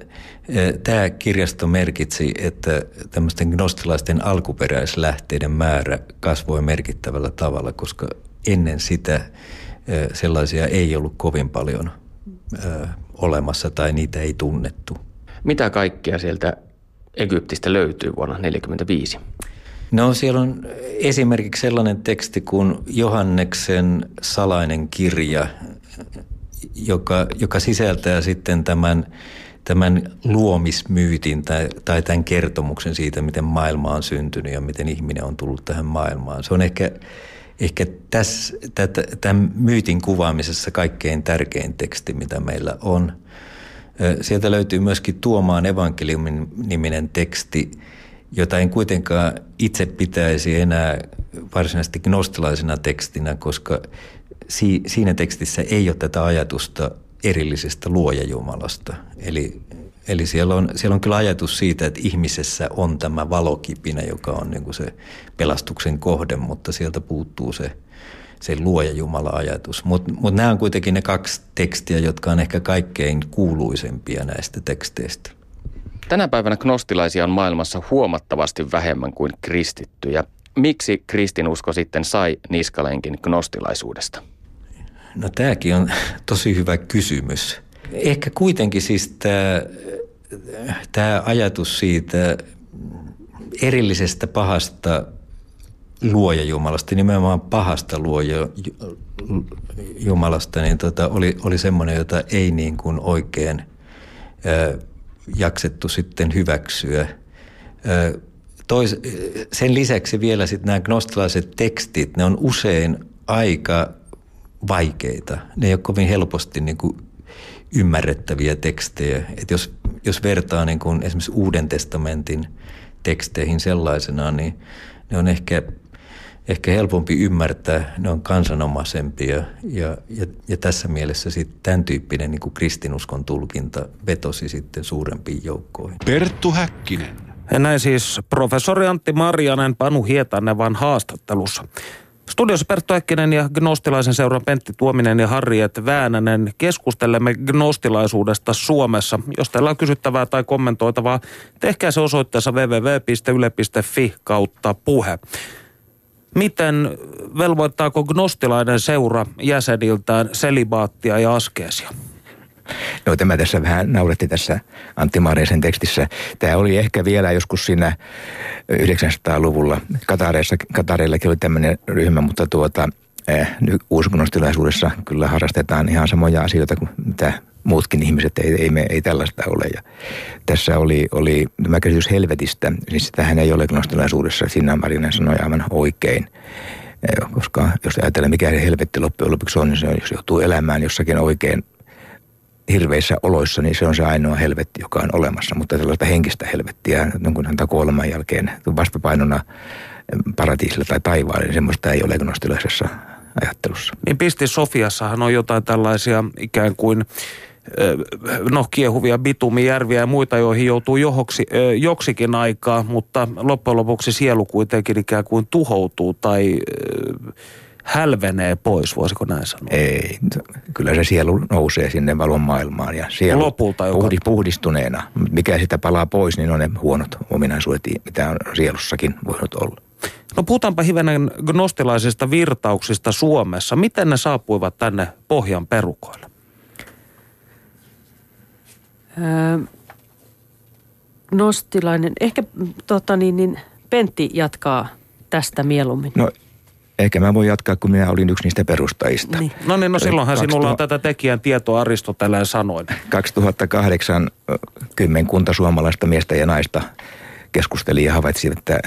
tämä kirjasto merkitsi, että tämmöisten gnostilaisten alkuperäislähteiden määrä kasvoi merkittävällä tavalla, koska ennen sitä sellaisia ei ollut kovin paljon olemassa tai niitä ei tunnettu. Mitä kaikkea sieltä Egyptistä löytyy vuonna 1945? No siellä on esimerkiksi sellainen teksti kuin Johanneksen salainen kirja, joka, joka sisältää sitten tämän, tämän luomismyytin tai, tai tämän kertomuksen siitä, miten maailma on syntynyt ja miten ihminen on tullut tähän maailmaan. Se on ehkä, ehkä tässä, tämän myytin kuvaamisessa kaikkein tärkein teksti, mitä meillä on. Sieltä löytyy myöskin Tuomaan evankeliumin niminen teksti – jota en kuitenkaan itse pitäisi enää varsinaisesti gnostilaisena tekstinä, koska si, siinä tekstissä ei ole tätä ajatusta erillisestä luojajumalasta. Eli, eli siellä, on, siellä on kyllä ajatus siitä, että ihmisessä on tämä valokipinä, joka on niin kuin se pelastuksen kohde, mutta sieltä puuttuu se, se luoja-Jumala-ajatus. Mutta mut nämä on kuitenkin ne kaksi tekstiä, jotka on ehkä kaikkein kuuluisempia näistä teksteistä. Tänä päivänä gnostilaisia on maailmassa huomattavasti vähemmän kuin kristittyjä. Miksi kristinusko sitten sai niskalenkin gnostilaisuudesta? No tämäkin on tosi hyvä kysymys. Ehkä kuitenkin siis tämä, tämä ajatus siitä erillisestä pahasta luoja-Jumalasta, nimenomaan pahasta luoja-Jumalasta, niin tota, oli, oli semmoinen, jota ei niin kuin oikein jaksettu sitten hyväksyä. Tois, sen lisäksi vielä sitten nämä gnostilaiset tekstit, ne on usein aika vaikeita. Ne ei ole kovin helposti niin kuin ymmärrettäviä tekstejä. Et jos, jos vertaa niin kuin esimerkiksi Uuden testamentin teksteihin sellaisenaan, niin ne on ehkä ehkä helpompi ymmärtää, ne on kansanomaisempia ja, ja, ja tässä mielessä sitten tämän tyyppinen niin kuin kristinuskon tulkinta vetosi sitten suurempiin joukkoihin. Perttu Häkkinen. Ja näin siis professori Antti Marjanen Panu Hietanevan haastattelussa. Studiossa Perttu Häkkinen ja Gnostilaisen seuran Pentti Tuominen ja Harriet Väänänen keskustelemme gnostilaisuudesta Suomessa. Jos teillä on kysyttävää tai kommentoitavaa, tehkää se osoitteessa www.yle.fi kautta puhe. Miten velvoittaako gnostilainen seura jäseniltään selibaattia ja askeesia? No tämä tässä vähän nauretti tässä Antti Maarisen tekstissä. Tämä oli ehkä vielä joskus siinä 900-luvulla. Katareissa, Katareillakin oli tämmöinen ryhmä, mutta tuota, eh, uusgnostilaisuudessa kyllä harrastetaan ihan samoja asioita kuin mitä muutkin ihmiset, ei, ei, me, ei tällaista ole. Ja tässä oli, oli tämä käsitys helvetistä, siis tähän ei ole gnostilaisuudessa, Sinna Marinen sanoi aivan oikein. Eh, koska jos ajatellaan, mikä helvetti loppujen lopuksi on, niin se, jos joutuu elämään jossakin oikein hirveissä oloissa, niin se on se ainoa helvetti, joka on olemassa. Mutta sellaista henkistä helvettiä, jonkun häntä kuoleman jälkeen vastapainona eh, paratiisilla tai taivaan, niin semmoista ei ole gnostilaisessa ajattelussa. Niin Pisti Sofiassahan on jotain tällaisia ikään kuin no, kiehuvia bitumijärviä ja muita, joihin joutuu johoksi, joksikin aikaa, mutta loppujen lopuksi sielu kuitenkin ikään kuin tuhoutuu tai hälvenee pois, voisiko näin sanoa? Ei, kyllä se sielu nousee sinne valon maailmaan ja sielu Lopulta joka... puhdi, puhdistuneena. Mikä sitä palaa pois, niin on ne huonot ominaisuudet, mitä on sielussakin voinut olla. No puhutaanpa hivenen gnostilaisista virtauksista Suomessa. Miten ne saapuivat tänne pohjan perukoille? Nostilainen. Ehkä tota niin, niin Pentti jatkaa tästä mieluummin. No ehkä mä voin jatkaa, kun minä olin yksi niistä perustajista. Niin. No niin, no silloinhan 2000... sinulla on tätä tekijän tietoa Aristoteleen sanoin. 2008 kymmenkunta suomalaista miestä ja naista keskusteli ja havaitsi, että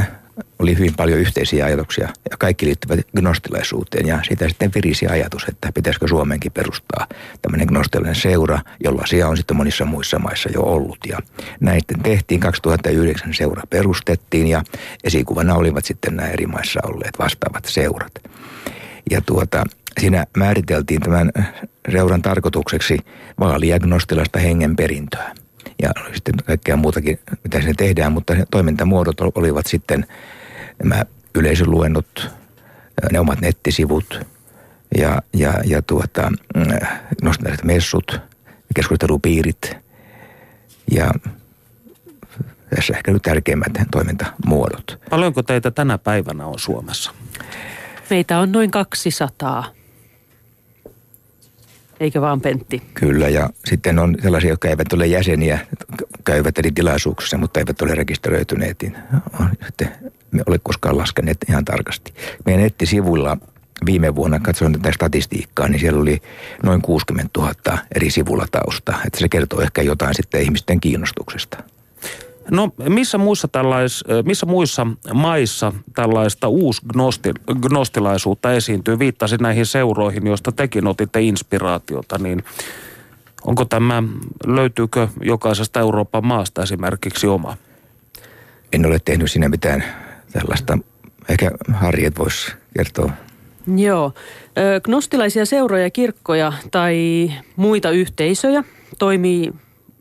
oli hyvin paljon yhteisiä ajatuksia ja kaikki liittyvät gnostilaisuuteen. Ja siitä sitten virisi ajatus, että pitäisikö Suomenkin perustaa tämmöinen gnostilainen seura, jolla asia on sitten monissa muissa maissa jo ollut. Ja näiden tehtiin. 2009 seura perustettiin ja esikuvana olivat sitten nämä eri maissa olleet vastaavat seurat. Ja tuota, siinä määriteltiin tämän seuran tarkoitukseksi vaalia gnostilasta hengenperintöä ja sitten kaikkea muutakin, mitä siinä tehdään, mutta toimintamuodot olivat sitten nämä yleisöluennot, ne omat nettisivut ja, ja, ja tuota, nostaiset messut, keskustelupiirit ja tässä ehkä nyt tärkeimmät toimintamuodot. Paljonko teitä tänä päivänä on Suomessa? Meitä on noin 200. Eikö vaan Pentti? Kyllä, ja sitten on sellaisia, jotka eivät ole jäseniä, käyvät eri tilaisuuksissa, mutta eivät ole rekisteröityneet. Niin sitten me ole koskaan laskeneet ihan tarkasti. Meidän nettisivuilla viime vuonna, katsoin tätä statistiikkaa, niin siellä oli noin 60 000 eri sivulla tausta. Että se kertoo ehkä jotain sitten ihmisten kiinnostuksesta. No missä muissa, tällais, missä muissa maissa tällaista uusgnostilaisuutta esiintyy? Viittasin näihin seuroihin, joista tekin otitte inspiraatiota, niin onko tämä, löytyykö jokaisesta Euroopan maasta esimerkiksi oma? En ole tehnyt siinä mitään tällaista. Ehkä Harriet voisi kertoa. Joo. Gnostilaisia seuroja, kirkkoja tai muita yhteisöjä toimii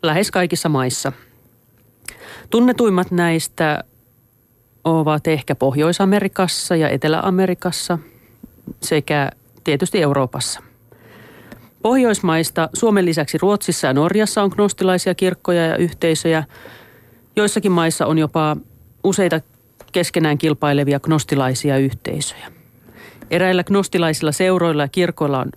lähes kaikissa maissa – Tunnetuimmat näistä ovat ehkä Pohjois-Amerikassa ja Etelä-Amerikassa sekä tietysti Euroopassa. Pohjoismaista Suomen lisäksi Ruotsissa ja Norjassa on gnostilaisia kirkkoja ja yhteisöjä. Joissakin maissa on jopa useita keskenään kilpailevia gnostilaisia yhteisöjä. Eräillä gnostilaisilla seuroilla ja kirkoilla on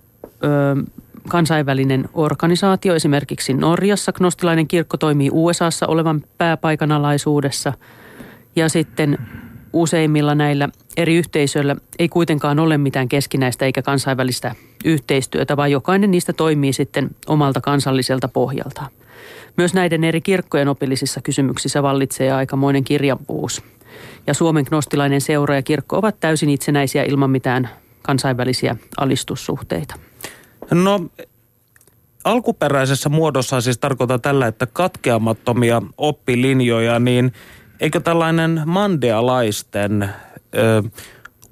ö, kansainvälinen organisaatio. Esimerkiksi Norjassa gnostilainen kirkko toimii USAssa olevan pääpaikan alaisuudessa. Ja sitten useimmilla näillä eri yhteisöillä ei kuitenkaan ole mitään keskinäistä eikä kansainvälistä yhteistyötä, vaan jokainen niistä toimii sitten omalta kansalliselta pohjalta. Myös näiden eri kirkkojen opillisissa kysymyksissä vallitsee aikamoinen kirjanpuus. Ja Suomen gnostilainen seura ja kirkko ovat täysin itsenäisiä ilman mitään kansainvälisiä alistussuhteita. No alkuperäisessä muodossa siis tarkoittaa tällä, että katkeamattomia oppilinjoja, niin eikö tällainen mandealaisten ö,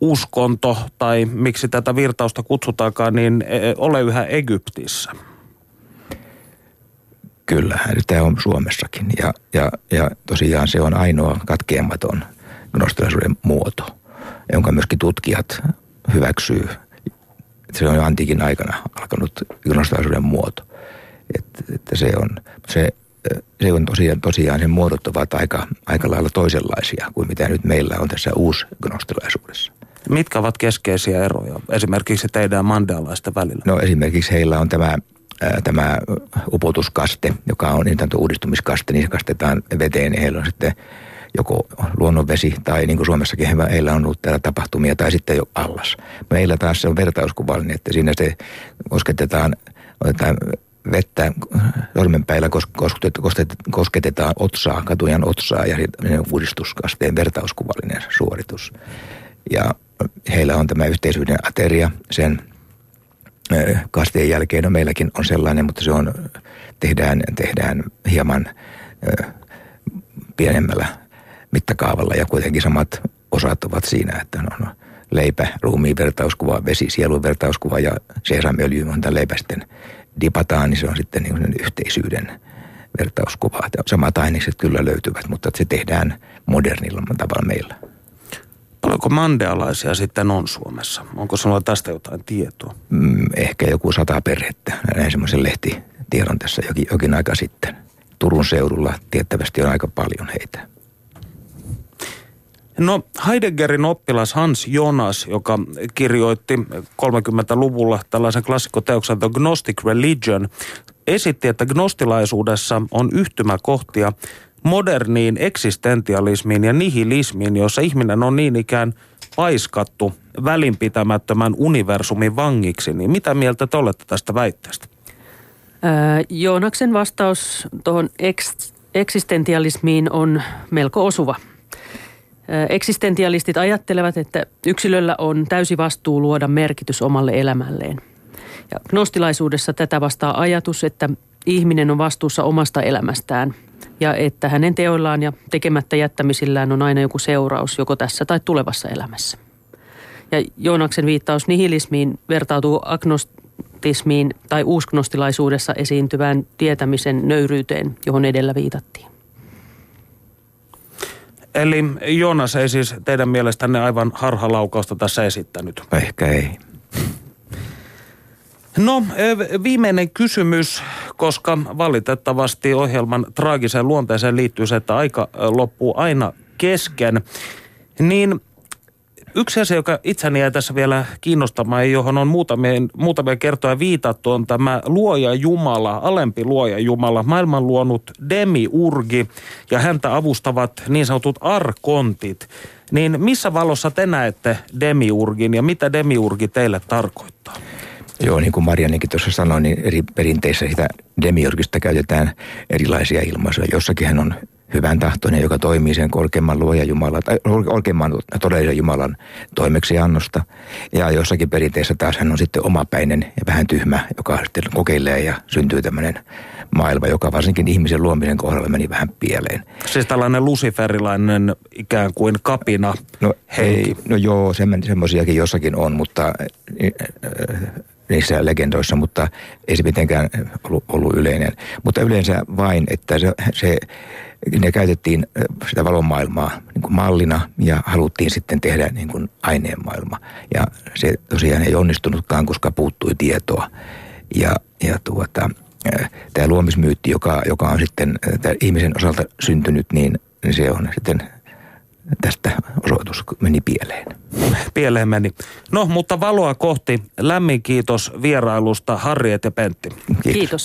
uskonto tai miksi tätä virtausta kutsutaankaan, niin ole yhä Egyptissä? Kyllä, tämä on Suomessakin ja, ja, ja tosiaan se on ainoa katkeamaton gnostilaisuuden muoto, jonka myöskin tutkijat hyväksyy se on jo antiikin aikana alkanut gnostilaisuuden muoto. Että, että se on, se, se on tosiaan, tosiaan sen muodot ovat aika, aika lailla toisenlaisia kuin mitä nyt meillä on tässä uusgnostilaisuudessa. Mitkä ovat keskeisiä eroja esimerkiksi teidän mandealaisten välillä? No esimerkiksi heillä on tämä tämä upotuskaste, joka on niin uudistumiskaste, niin se kastetaan veteen. Heillä on sitten joko luonnonvesi tai niin kuin Suomessakin heillä on ollut täällä tapahtumia tai sitten jo allas. Meillä taas se on vertauskuvallinen, että siinä se kosketetaan, otetaan vettä sormenpäillä kosketetaan otsaa, katujan otsaa ja uudistuskasteen vertauskuvallinen suoritus. Ja heillä on tämä yhteisyyden ateria sen kasteen jälkeen. No meilläkin on sellainen, mutta se on, tehdään, tehdään hieman pienemmällä mittakaavalla ja kuitenkin samat osat ovat siinä, että no leipä, ruumiin vertauskuva, vesi, sielun vertauskuva ja sesamöljy on leipä sitten dipataan, niin se on sitten niin yhteisyyden vertauskuva. Samat ainekset kyllä löytyvät, mutta se tehdään modernilla tavalla meillä. Paljonko mandealaisia sitten on Suomessa? Onko sinulla tästä jotain tietoa? Mm, ehkä joku sata perhettä. Näin semmoisen lehtitiedon tässä jokin, jokin aika sitten. Turun seudulla tiettävästi on aika paljon heitä. No Heideggerin oppilas Hans Jonas, joka kirjoitti 30-luvulla tällaisen klassikkoteoksen The Gnostic Religion, esitti, että gnostilaisuudessa on yhtymäkohtia moderniin eksistentialismiin ja nihilismiin, jossa ihminen on niin ikään paiskattu välinpitämättömän universumin vangiksi. Niin mitä mieltä te olette tästä väitteestä? Öö, Joonaksen vastaus tuohon eks- eksistentialismiin on melko osuva – Eksistentialistit ajattelevat, että yksilöllä on täysi vastuu luoda merkitys omalle elämälleen. Ja gnostilaisuudessa tätä vastaa ajatus, että ihminen on vastuussa omasta elämästään ja että hänen teoillaan ja tekemättä jättämisillään on aina joku seuraus joko tässä tai tulevassa elämässä. Ja Joonaksen viittaus nihilismiin vertautuu agnostismiin tai uusknostilaisuudessa esiintyvään tietämisen nöyryyteen, johon edellä viitattiin. Eli Joonas ei siis teidän mielestänne aivan harhalaukausta tässä esittänyt. Ehkä ei. No, viimeinen kysymys, koska valitettavasti ohjelman traagiseen luonteeseen liittyy se, että aika loppuu aina kesken. Niin Yksi asia, joka itseni jäi tässä vielä kiinnostamaan, johon on muutamia, muutamia kertoja viitattu, on tämä luoja Jumala, alempi luoja Jumala, maailman luonut demiurgi ja häntä avustavat niin sanotut arkontit. Niin missä valossa te näette demiurgin ja mitä demiurgi teille tarkoittaa? Joo, niin kuin Marianikin tuossa sanoi, niin eri perinteissä sitä demiurgista käytetään erilaisia ilmaisuja. Jossakin hän on hyvän tahtoinen, joka toimii sen korkeimman luoja Jumalan, tai korkeimman todellisen Jumalan toimeksiannosta. Ja jossakin perinteessä taas hän on sitten omapäinen ja vähän tyhmä, joka sitten kokeilee ja syntyy tämmöinen maailma, joka varsinkin ihmisen luomisen kohdalla meni vähän pieleen. Siis tällainen luciferilainen ikään kuin kapina No, ei, no joo, semmoisiakin jossakin on, mutta niissä legendoissa, mutta ei se mitenkään ollut, ollut yleinen. Mutta yleensä vain, että se, se ne käytettiin sitä valon maailmaa niin kuin mallina ja haluttiin sitten tehdä niin kuin aineen maailma. Ja se tosiaan ei onnistunutkaan, koska puuttui tietoa. Ja, ja tuota, tämä luomismyytti, joka, joka on sitten ihmisen osalta syntynyt, niin, niin se on sitten tästä osoitus meni pieleen. Pieleen meni. No, mutta valoa kohti. Lämmin kiitos vierailusta Harriet ja Pentti. Kiitos. kiitos.